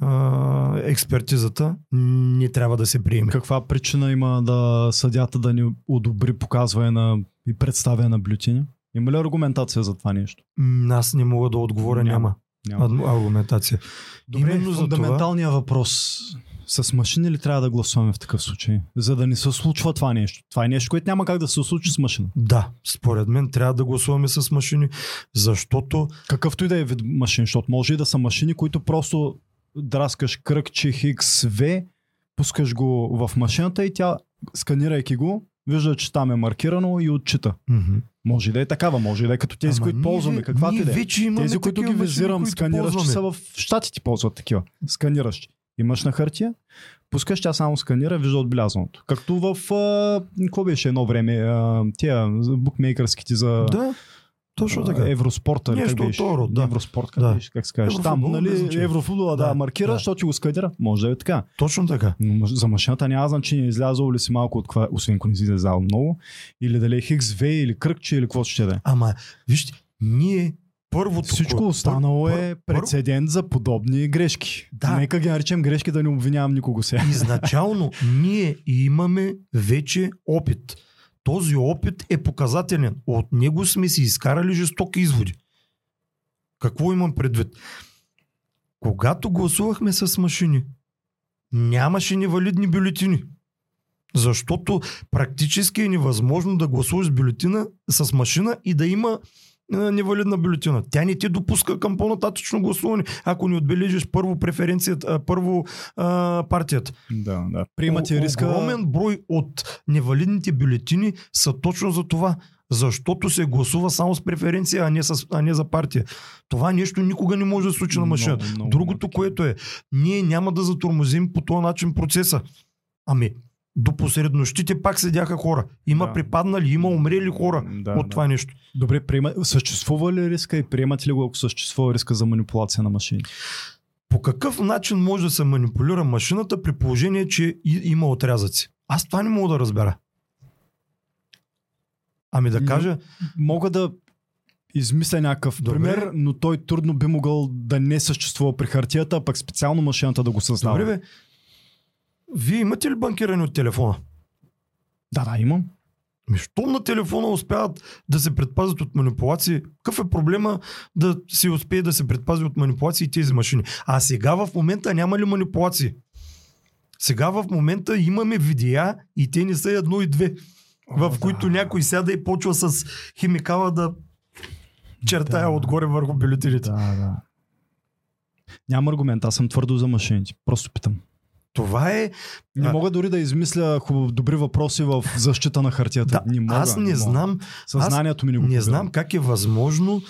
а, експертизата не трябва да се приеме. Каква причина има да съдята да ни одобри показване на и представяне на бюлетини? Има ли аргументация за това нещо? Аз не мога да отговоря, няма, Няма. няма. аргументация. Добре, Именно за фундаменталният въпрос. С машини ли трябва да гласуваме в такъв случай? За да не се случва това нещо. Това е нещо, което няма как да се случи с машина. Да, според мен трябва да гласуваме с машини, защото Какъвто и да е вид машин, защото може и да са машини, които просто драскаш кръгче Хикс В, пускаш го в машината и тя, сканирайки го, вижда, че там е маркирано и отчита. мгм. Може да е такава, може да е като тези, Ама които ние ползваме, ве- каквато ние и да е. вече имаме Тези, които ги визирам, сканиращи ползваме. са в щатите ползват такива. Сканиращи. Имаш на хартия, пускаш, тя само сканира, вижда отбелязаното. Както в, а, какво беше едно време, а, тия букмейкърските за Да, точно така. Евроспорта. Нещо от този род, да. Евроспорт, как, Да. беше, как се каже. Там, нали, значение. Еврофутбола, да, Да, маркира, да. защото ти го сканира. Може да е така. Точно така. Но за машината няма значение, излязъл ли си малко от това, освен ако не си излязал много, или дали е Хикс В, или кръгче, или какво ще да е. Ама, вижте, ние първото... Всичко кое- останало пър- е пър- прецедент за подобни грешки. Да. Нека ги наричам грешки, да не обвинявам никого сега. Изначално ние имаме вече опит. Този опит е показателен. От него сме си изкарали жестоки изводи. Какво имам предвид? Когато гласувахме с машини, нямаше невалидни бюлетини. Защото практически е невъзможно да гласуваш с бюлетина с машина и да има невалидна бюлетина. Тя не ти допуска към по-нататъчно гласуване, ако не отбележиш първо преференцията, първо а, партията. Да, да. Приемате риска. Огромен брой от невалидните бюлетини са точно за това. Защото се гласува само с преференция, а не, с, а не за партия. Това нещо никога не може да се случи на машина. Много, много Другото, много което е, ние няма да затормозим по този начин процеса. Ами, до посред нощите пак седяха хора. Има Да. припаднали, има умрели хора Да, от да. това нещо. Добре, приема... съществува ли риска и приемате ли го, ако съществува риска за манипулация на машини? По какъв начин може да се манипулира машината при положение, че има отрязъци? Аз това не мога да разбера. Ами да кажа, Мога да измисля някакъв Добре. пример, но той трудно би могъл да не съществува при хартията, а пък специално машината да го съзнава. добре бе, вие имате ли банкиране от телефона? Да, да, имам. Ми, щом на телефона успяват да се предпазят от манипулации, какъв е проблема да се успее да се предпази от манипулации тези машини? А сега в момента няма ли манипулации? Сега в момента имаме видеа и те не са едно и две, в да. които някой сяда и почва с химикала да чертая Да. отгоре върху бюлетините. Да, да. Нямам аргумент, аз съм твърдо за машините. Просто питам. Това е... Не мога дори да измисля хубав, добри въпроси в защита на хартията. Да, не мога, аз не мога. знам Съзнанието ми не го Не побира. знам как е възможно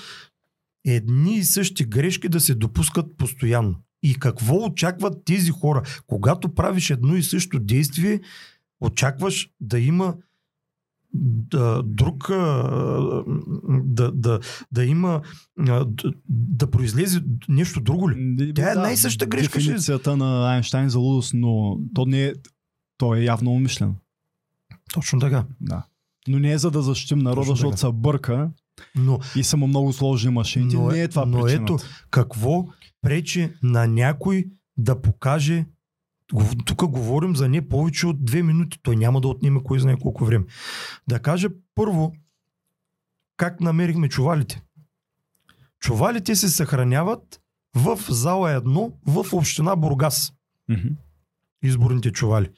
едни и същи грешки да се допускат постоянно. И какво очакват тези хора? Когато правиш едно и също действие, очакваш да има да, друг да, да, да има да, да произлезе нещо друго ли? Тя е една и съща грешка, ще- Дефиницията на Айнштайн за лудост, но то не е, то е явно умишлено. Точно така. Да. Но не е за да защитим народа, Точно защото така. се бърка Но и са му много сложни машините. Но е- не е това но причината. ето, какво пречи на някой да покаже тук говорим за не повече от две минути. Той няма да отнеме кой знае колко време. Да каже първо как намерихме чувалите. Чувалите се съхраняват в зала 1 в община Бургас. Изборните чували.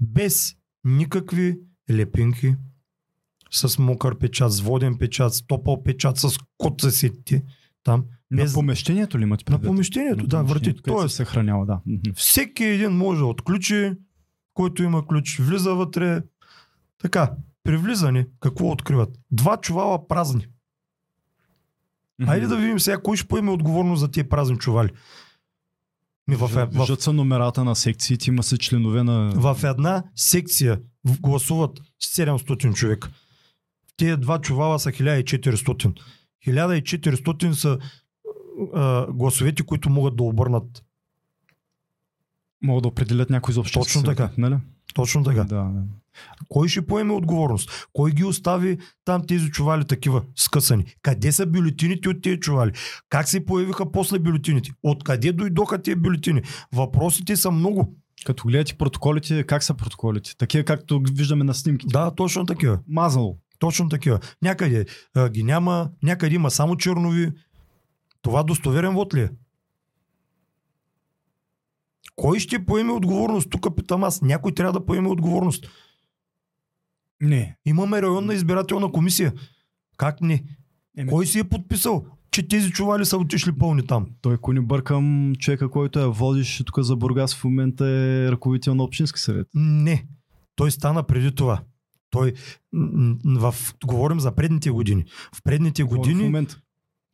Без никакви лепинки, с мокър печат, с воден печат, с топъл печат, с код за сетите. Там. На Без... помещението ли имате На предвид? помещението, На да, върти. където Тоест, се съхранява, да. Всеки един може да отключи, който има ключ, влиза вътре. Така, при влизане, какво откриват? Два чувала празни. Хайде да видим сега кой ще поеме отговорност за тия празни чували. Ми в, Виждат- в, Виждат са номерата на секциите, има се членове на... в една секция гласуват 700 човека. Тия два чувала са 1400. 1400 са а, гласовете, които могат да обърнат. Могат да определят някой за общински Точно така. нали? Точно така. Да, да. Кой ще поеме отговорност? Кой ги остави там тези чували такива скъсани? Къде са бюлетините от тези чували? Как се появиха после бюлетините? Откъде дойдоха тези бюлетини? Въпросите са много. Като гледате протоколите, как са протоколите? Такива, както виждаме на снимките. Да, точно такива. Мазало. Точно такива. Някъде а, ги няма, някъде има само чернови. Това достоверен вод ли е? Кой ще поеме отговорност? Тук питам аз. Някой трябва да поеме отговорност. Не. Имаме районна избирателна комисия. Как не? Еми, Кой си е подписал, че тези чували са отишли пълни там? Той, ако не бъркам, човека, който е водиш тук за Бургас в момента е ръководител на Общински съвет. Не. Той стана преди това. Той, в, говорим за предните години. В предните В години... момента.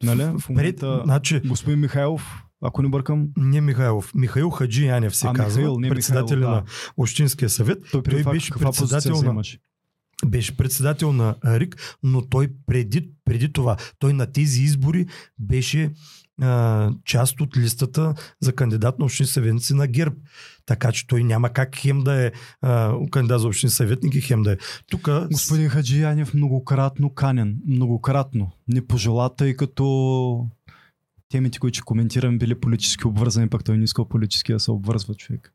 Нали? В пред, момента значи, господин Михайлов, ако не бъркам, не Михайлов. Михаил Хаджи Янев се А, казва. Михаил, не председател Михаил, да. на Общинския съвет. той, Той беше каква позиция председател на, беше председател на РИК, но той преди, преди това, той на тези избори беше а, част от листата за кандидат на общини съветници на ГЕРБ. Така че той няма как хем да е а, кандидат за общини съветник и хем да е. Тук Господин Хаджи Янев многократно канен. Многократно. Не пожела, тъй като темите, които ще коментирам, били политически обвързани, пък той не искал политически да се обвързва човек.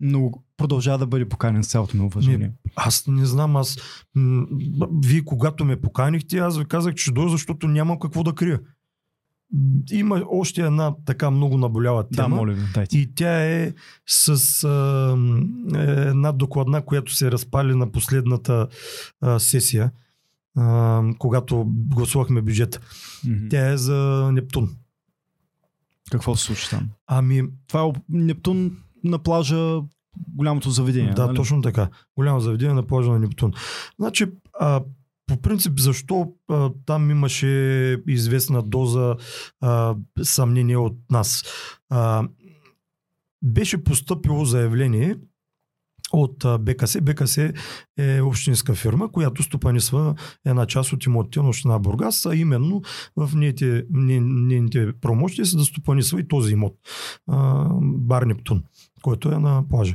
Но продължава да бъде поканен с цялото ми уважение. аз не знам, аз м, вие когато ме поканихте, аз ви казах, че дойда, защото нямам какво да крия. Има още една така много наболява Да, тема. моля ви, дайте. И тя е с а, е, една докладна, която се разпали на последната а, сесия, а, когато гласувахме бюджета. Мгм. Тя е за Нептун. Какво се случи там? Ами, Това е Нептун на плажа голямото заведение. Да, нали? точно така. Голямо заведение на плажа на Нептун. Значи, а, по принцип, защо а, там имаше известна доза а, съмнение от нас? А, беше поступило заявление от БКС. БКС е общинска фирма, която стопанисва една част от имотите на община Бургас, а именно в нейните, не- нейните промощи са да стопанисва и този имот. А, Бар Нептун, който е на плажа.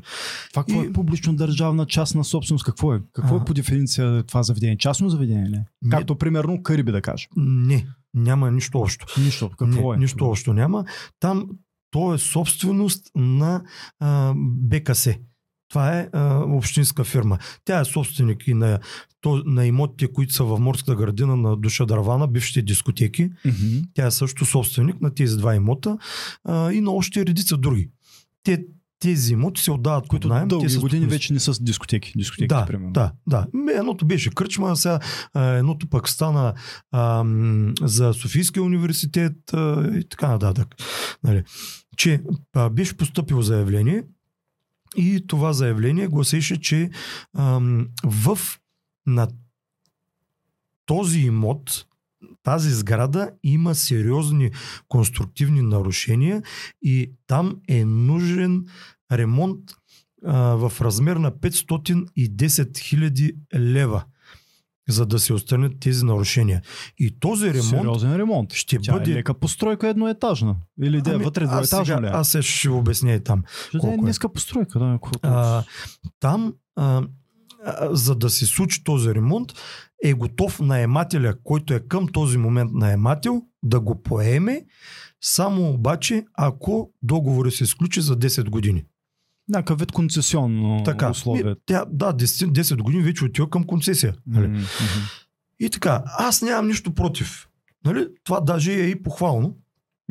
Това какво И- е публично държавна частна собственост? Какво е? Какво А. е по дефиниция това заведение? Частно заведение ли? Не. Както примерно Кариби да кажем. Не, няма нищо общо. Нищо. Какво не, е? Нищо общо няма. Там то е собственост на а, БКС. Това е а, общинска фирма. Тя е собственик и на, то, на имотите, които са в морската градина на Душа Дървана, бившите дискотеки. Мгм. Тя е също собственик на тези два имота а, и на още редица други. Те, тези имоти се отдават Които под найем. дълги те са години вече не са дискотеки. Дискотеки, Да, примерно. да, да. Едното беше кръчма, сега едното пък стана а, м, за Софийския университет а, и така нататък. Нали. Че а, беше поступило заявление и това заявление гласеше, че а, м, в на този имот тази сграда има сериозни конструктивни нарушения и там е нужен ремонт а, в размер на 510 хиляди лева, за да се отстранят тези нарушения. И този ремонт Сериозен ремонт. ще Тя бъде... е лека постройка едноетажна. Или да е Ами, вътре двоетажна сега, ли? е? аз сега ще обясня и там. Ще е колко е. ниска постройка. Да, какво- А, там, а, а, за да се случи този ремонт, е готов наемателя, който е към този момент наемател, да го поеме, само обаче ако договорът се изключи за 10 години. Някакъв вид концесионно Така, условие. Тя, да, 10, 10 години вече отива към концесия. Нали? Мгм. И така, аз нямам нищо против. Нали? Това даже е и похвално.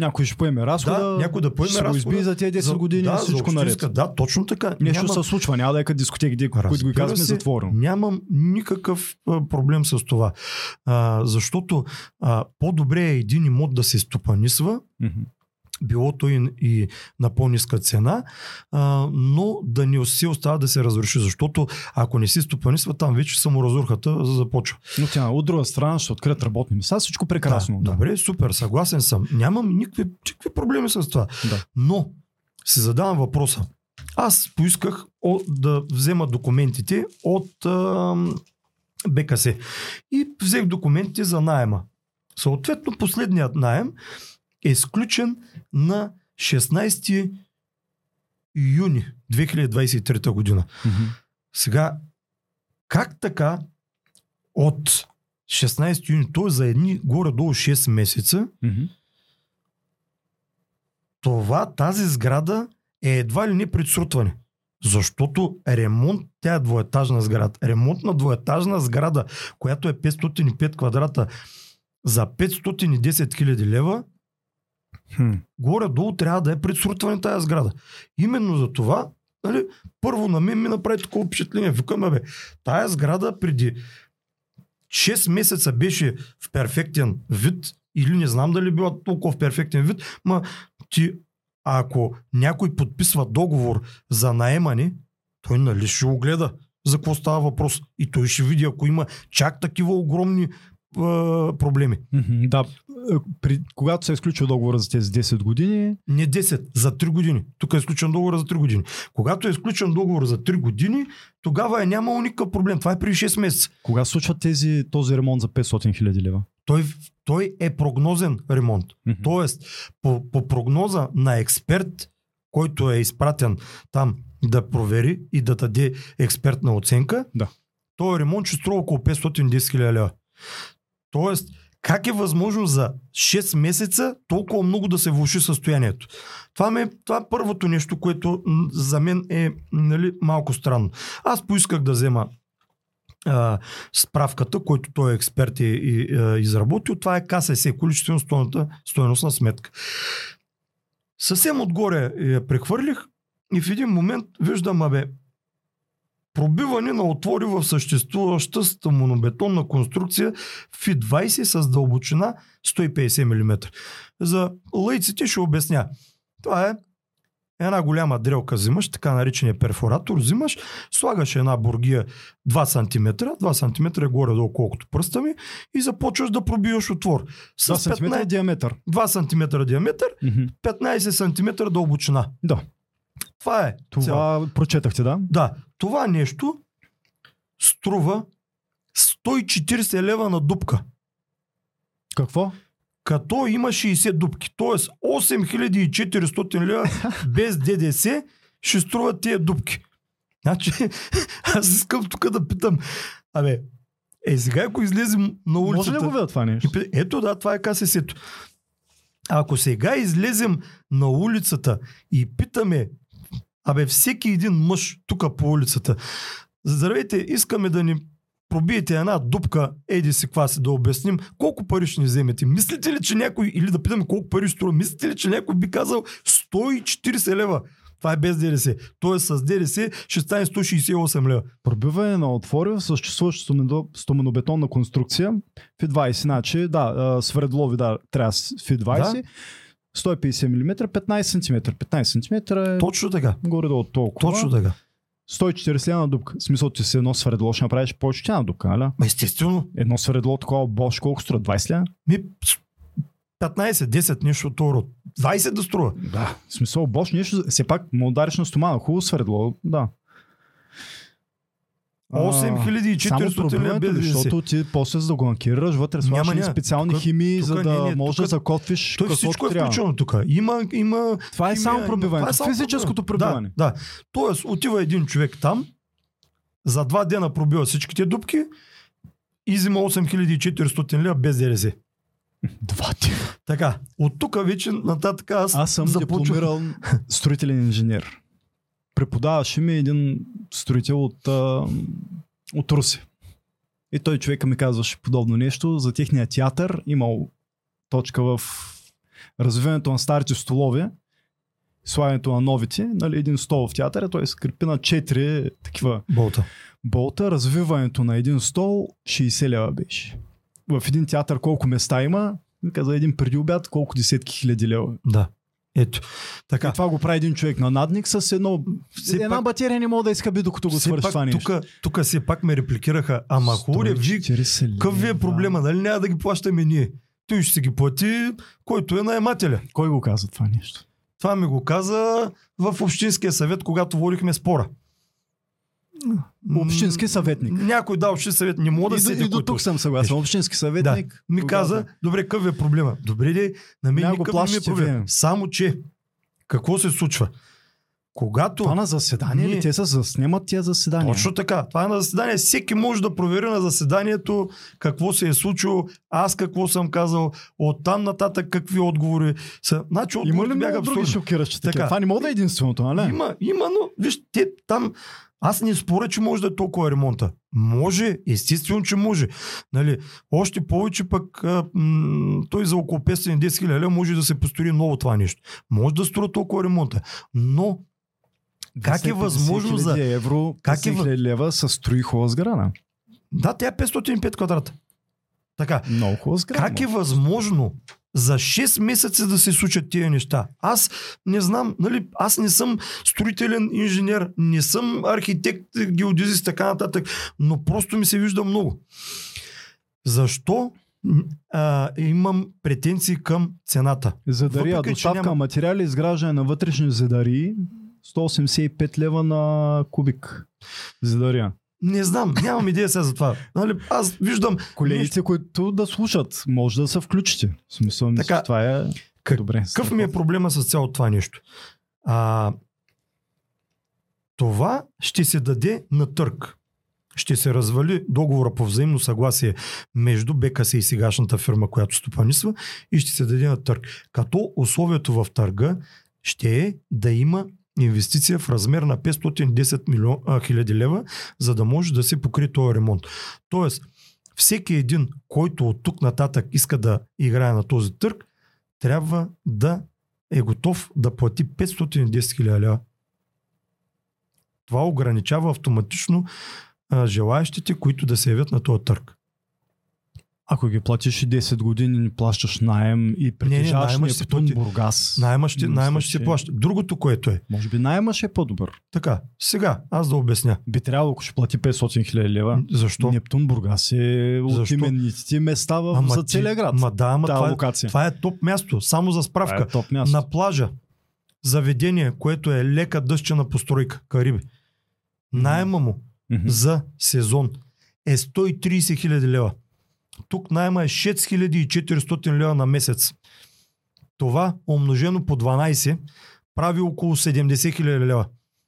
Някой ще поеме разхода. Да, някой да поеме ще го разхода. изби за тези 10 години да, всичко за наред. Да, точно така. Нещо Няма- се случва, няма да е като дискотеки, които го казваме затворено. Нямам никакъв а, проблем с това. А, защото а, по-добре е един имот да се стопанисва, Мгм. Било то и, и на по-ниска цена, а, но да не се остава да се разруши, защото ако не си стопанисва, там вече саморазрухата започва. Но тя от друга страна ще открият работни места, всичко прекрасно. Да, добре, супер, съгласен съм. Нямам никакви, никакви проблеми с това. Да. Но си задавам въпроса. Аз поисках о, да взема документите от а, БКС и взех документите за найема. Съответно, последният найем е сключен на 16 юни 2023 година. Мгм. Сега, как така от 16 юни, т.е. за едни горе-долу 6 месеца, Мгм. това, тази сграда е едва ли не пред срутване. Защото ремонт, тя е двоетажна сграда. Ремонт на двоетажна сграда, която е 505 квадрата за 510 хиляди лева, Хм. горе-долу трябва да е пред срутване тази сграда. Именно за това, нали, първо на мен ми направи такова впечатление. Викаме, бе, тая сграда преди 6 месеца беше в перфектен вид, или не знам дали била толкова в перфектен вид, ма ти, ако някой подписва договор за наемане, той нали ще го гледа за какво става въпрос. И той ще види, ако има чак такива огромни проблеми. Да, при, когато се е изключил договора за тези 10 години, Не 10, за 3 години. Тук е изключен договор за 3 години. Когато е изключен договор за 3 години, тогава е нямало никакъв проблем. Това е преди 6 месеца. кога случва тези, този ремонт за 500 хиляди лева? Той, той е прогнозен ремонт. Мгм. Тоест, по, по прогноза на експерт, който е изпратен там да провери и да даде експертна оценка, Да. този ремонт ще струва около 510 хиляди лева. Тоест, как е възможно за 6 месеца толкова много да се влуши състоянието? Това, ме, това е първото нещо, което за мен е нали, малко странно. Аз поисках да взема а, справката, който той е експерт и, и а, изработил. Това е КСС, количествено стоеностна сметка. Съвсем отгоре я прехвърлих и в един момент виждам, абе, пробиване на отвори в съществуваща стамонобетонна конструкция FI-20 с дълбочина 150 мм. За лейците ще обясня. Това е една голяма дрелка взимаш, така наречения перфоратор, взимаш, слагаш една бургия 2 см, 2 см е горе-долу колкото пръста ми и започваш да пробиваш отвор. С 2 см 15 диаметър. 2 см диаметър, Мгм. 15 см дълбочина. Да. Това е. цяло. Това прочетахте, да? Да, това нещо струва 140 лева на дупка. Какво? Като има 60 дупки. Тоест 8400 лева без ДДС ще струват тия дупки. Значи, аз искам тук да питам. Абе, е сега ако излезем на улицата... Може ли го видя това нещо? Ето да, това е КСС-то. Ако сега излезем на улицата и питаме, абе всеки един мъж тук по улицата, здравейте, искаме да ни пробиете една дупка, еди си каква си да обясним, колко пари ще ни вземете? Мислите ли, че някой, или да питаме колко пари струва, мислите ли, че някой би казал 140 лева? Това е без ДДС. Тоест с ДДС ще стане 168 лева. Пробиване на отвори в съществуваща стомено- стоманобетонна конструкция. FI20, значи, да, а, свредлови, да, трябва с FI20. 150 мм, 15 см. 15 см е Точно така. горе-долу толкова. Точно така. 140 лева на дупка. В смисъл, ти си едно свредло, ще направиш повече тя на дупка, нали? Ма естествено. Едно свредло такова Bosch, колко струва? 20 лева? Ми, с- 15, 10, нещо от род. 20 да струва. Да. В смисъл, Bosch нещо, все пак му удариш на стомана. Хубаво свредло, да. А, 8400 Само лева без ДДС. защото ти после за да го анкираш, вътре слагаш Няма, специални Тука- химии, тука за не, да не, можеш тука- да закотвиш Той всичко е трябва. включено тук. Има, има Това е химия, само има- пробиването, това е само физическото пробиване. пробиване. Да, да. Тоест, отива един човек там, за два дена пробива всичките дупки и взима 8400 лева без ДДС. Два ти. Така, от тук вече нататък аз, Аз съм започвам- дипломирал строителен инженер. Преподаваше ми един строител от, а, от Руси. И той човека ми казваше подобно нещо за техния театър. Имал точка в развиването на старите столове, слагането на новите. Нали, един стол в театъра, той се крепи на 4 такива Болта. болта. Развиването на един стол 60 лева беше. В един театър колко места има? Каза един преди обяд, колко десетки хиляди лева. Да. Ето. Така. И това го прави един човек на надник с едно... Все една пак- батерия не мога да изхъби, докато го свърши това нещо. тук, все пак ме репликираха. Ама хубаво, вие, 140 какъв ви е проблема? Нали няма да ги плащаме ние? Той ще си ги плати, който е наемателя. Кой го каза това нещо? Това ми го каза в Общинския съвет, когато водихме спора. Общински съветник. Някой да, общински съвет не мога да и, до, седи. и до тук съм съгласен. Общински Да, съветник. ми го каза, добре, какъв е проблема? Добре, де, на мен никакъв не ми е проблем. вие. Само, че какво се случва? Когато... Това на заседание Ние- ли? Те се заснемат тия заседания. Точно така. Това е на заседание. Всеки може да провери на заседанието какво се е случило, аз какво съм казал, оттам нататък какви отговори са. Значи Има ли бяха други шокиращи? Така. Това не мога да е единственото, нали? Има, има, но виж, те там. Аз не споря, че може да е толкова ремонта. Може, естествено, че може. Нали, още повече пък а, м- той за около 510 хиляди може да се построи ново това нещо. Може да струва толкова ремонта. Но как е 250 възможно за- евро, как е лева с строи хубава сграда? да, тя е 505 квадрата. Така, Много хубава сграда. Как е възможно за 6 месеца да се случат тия неща? Аз не знам, нали, аз не съм строителен инженер, не съм архитект, геодезист, така нататък, но просто ми се вижда много. Защо а, имам претенции към цената? Задария, Въпреки, доставка няма- материали, изграждане на вътрешни задарии, 185 лева на кубик. Задария. Не знам, нямам идея сега за това. Нали, аз виждам Колегите, които да слушат, може да се включите. В смисъл, Така, така, това е как- добре. Какъв ми е проблема с цялото това нещо? А, това ще се даде на търг. Ще се развали договора по взаимно съгласие между БКС и сегашната фирма, която стопанисва и ще се даде на търг. Като условието в търга ще е да има инвестиция в размер на 510 милион, а, хиляди лева, за да може да се покрие този ремонт. Тоест, всеки един, който от тук нататък иска да играе на този търг, трябва да е готов да плати 510 хиляди лева. Това ограничава автоматично а, желаящите, които да се явят на този търг. Ако ги платиш и 10 години, не плащаш найем и притежаваш ще се Нептун плати. Бургас. Найема ще, найема ще плаща. Другото, което е. Може би найема ще е по-добър. Така, сега, аз да обясня. Би трябвало, ако ще плати 500 хиляди лева. Защо? Нептун Бургас е от Защо? именитите места в, за ти- целия град. Ма да, ама това, е, локация. това е топ място. Само за справка. Това е топ място. На плажа, заведение, което е лека дъщена постройка, Кариби. Найема му за сезон е 130 хиляди лева. Тук найема е 6400 лева на месец. Това, умножено по 12, прави около 70 хиляди лева.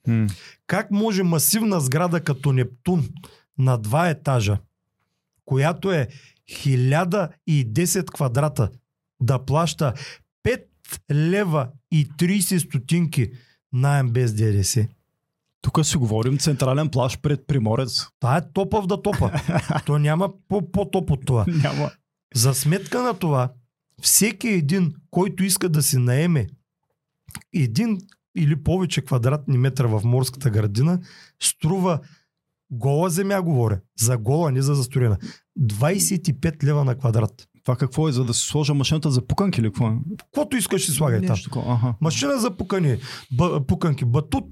М. Как може масивна сграда като Нептун на два етажа, която е 1010 квадрата, да плаща 5 лева и 30 стотинки найем без ДДС? Тук си говорим централен плаж пред Приморец. Това е топав да топа. То няма по- по-топ от това. Няма. За сметка на това, всеки един, който иска да си наеме един или повече квадратни метра в морската градина, струва гола земя, говоря. За гола, не за застроена. 25 лева на квадрат. Това какво е, за да си сложа машината за пуканки или какво е? Каквото искаш си слагай там. Аха. Машина за пукани, б- пуканки, батут,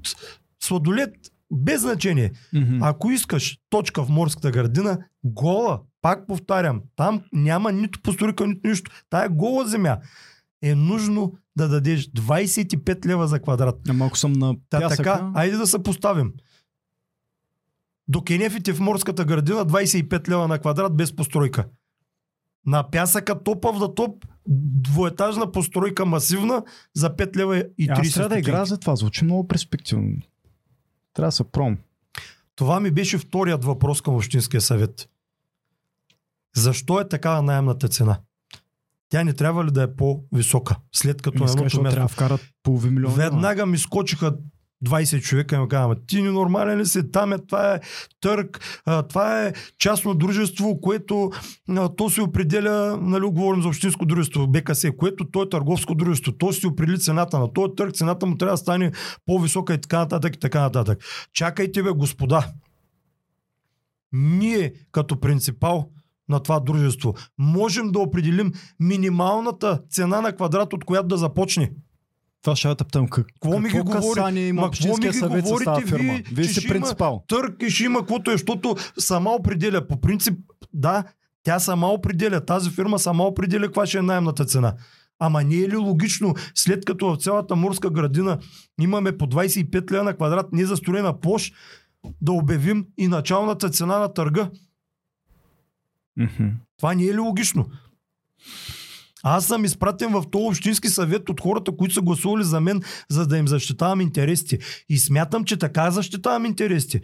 сладолет, без значение. Мгм. Ако искаш точка в морската градина, гола, пак повтарям, там няма нито постройка, нито нищо. Тая гола земя е нужно да дадеш 25 лева за квадрат. Ама ако съм на Та пясъка, така, айде да се поставим. До кенефите в морската градина 25 лева на квадрат без постройка. На пясъка топав да топ, двоетажна постройка масивна за 5 лева и 30 аз трябва да стотинки. за това. Звучи много перспективно. Трябва да се пром. Това ми беше вторият въпрос към Общинския съвет. Защо е такава найемната цена? Тя не трябва ли да е по-висока? След като на Мисля, едното място трябва вкарат половин милион. Веднага ми скочиха 20 човека и ми казваме, ти ненормален ли си? Там е, това е търг, а, това е частно дружество, което то се определя, нали, говорим за общинско дружество, БКС, което то е търговско дружество, то си определи цената на този търг, цената му трябва да стане по-висока и така нататък, и така нататък. Чакайте бе, господа. Ние, като принципал на това дружество, можем да определим минималната цена на квадрат, от която да започне. Това ще тъптам. Как, Какво ми ги говори- има Ма, общинския какво ми ги съвет с тази говорите фирма? вие, Вие сте принципал. Търг и ще има каквото е, защото сама определя. По принцип, да, тя сама определя. Тази фирма сама определя каква ще е найемната цена. Ама не е ли логично, след като в цялата морска градина имаме по 25 лева на квадрат незастроена площ, да обявим и началната цена на търга? Мгм. Това не е ли логично? Аз съм изпратен в този общински съвет от хората, които са гласували за мен, за да им защитавам интересите. И смятам, че така защитавам интересите.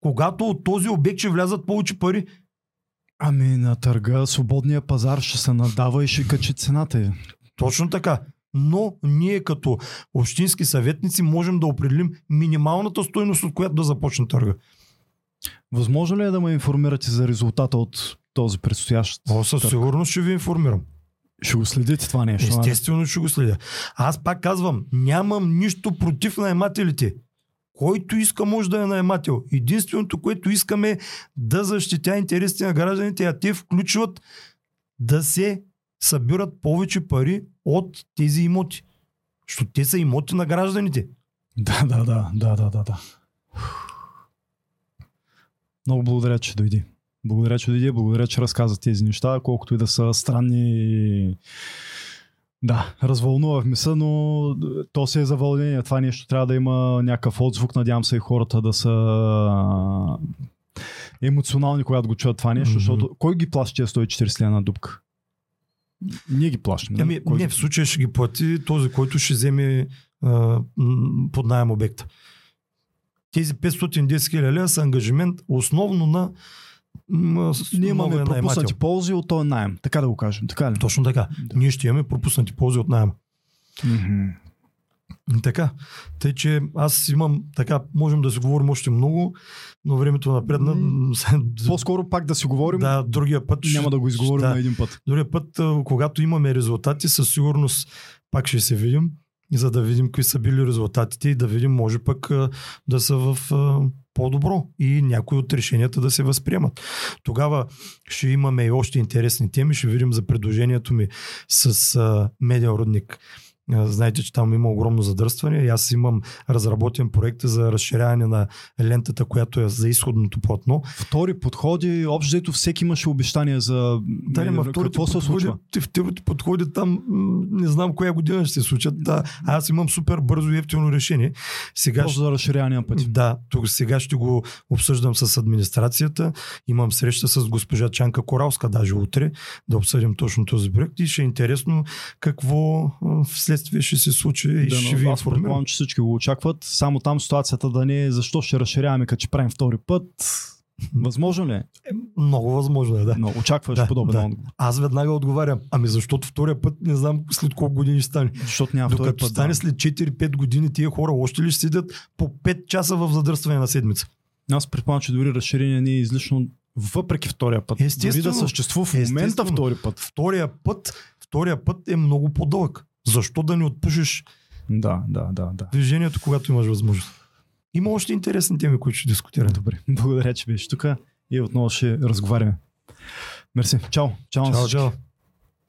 Когато от този обект ще влязат повече пари, Ами на търга свободния пазар ще се надава и ще качи цената. й. точно така. Но ние като общински съветници можем да определим минималната стойност, от която да започне търга. Възможно ли е да ме информирате за резултата от този предстоящ О, със търг? сигурност ще ви информирам. Ще го следите това нещо. Естествено ще го следя. Аз пак казвам, нямам нищо против наемателите. Който иска може да е наемател. Единственото, което искаме е да защитя интересите на гражданите, а те включват да се събират повече пари от тези имоти. Защото те са имоти на гражданите. Да, да, да, да, да, да, да. Много благодаря, че дойди. Благодаря, че дойди, благодаря, че разказа тези неща, колкото и да са странни. и- Да, развълнувахме се, но то си е за вълнение. Това нещо трябва да има някакъв отзвук. Надявам се и хората да са емоционални, когато го чуят това нещо, Мгм. защото кой ги плаща тези 140 лена на дупка? Ние ги плащаме. Ами, Кой не, в случая ще ги плати този, който ще вземе а, под найем обекта. Тези 510 хиляди са ангажимент основно на Ние имаме новия пропуснати наемател. ползи от този найем. Така да го кажем. Така ли? Точно така. Да. Ние ще имаме пропуснати ползи от найема. И Така. Тъй, че аз имам така, можем да си говорим още много, но времето напредна. По-скоро пак да си говорим. да, другия път. Няма да го изговорим да. на един път. Другия път, когато имаме резултати, със сигурност пак ще се видим, за да видим какви са били резултатите и да видим, може пък да са в по-добро и някои от решенията да се възприемат. Тогава ще имаме и още интересни теми. Ще видим за предложението ми с а, родник. Знаете, че там има огромно задръстване и аз имам разработен проект за разширяване на лентата, която е за изходното платно. Втори подходи, общо взето всеки имаше обещания за да, не, вторите какво се случва? Вторите подходи там, не знам коя година ще се случат. Да, аз имам супер бързо и ефтино решение. Сега Просто за разширяване на пъти. Да, тук сега ще го обсъждам с администрацията. Имам среща с госпожа Чанка Коралска, даже утре, да обсъдим точно този проект и ще е интересно какво вслед следствие ще се случи и да, ще ви. Аз че всички го очакват. Само там ситуацията да не е защо ще разширяваме, като че правим втори път. Възможно ли е? е много възможно е, да. Но очакваш да, подобен да. отговор. Аз веднага отговарям. Ами защото втория път не знам след колко години ще стане. Защото няма Докато път, стане да. след 4-5 години тия хора още ли ще седят по 5 часа в задръстване на седмица? Аз предполагам, че дори разширение не е излишно въпреки втория път. Естествено. Дори да съществува в момента втори път. Втория път, втория път е много по-дълъг. Защо да не отпушиш да, да, да, да. движението, когато имаш възможност? Има още интересни теми, които ще дискутираме. Добре, благодаря, че беше тук и отново ще разговаряме. Мерси. Чао. Чао. Чао, чао.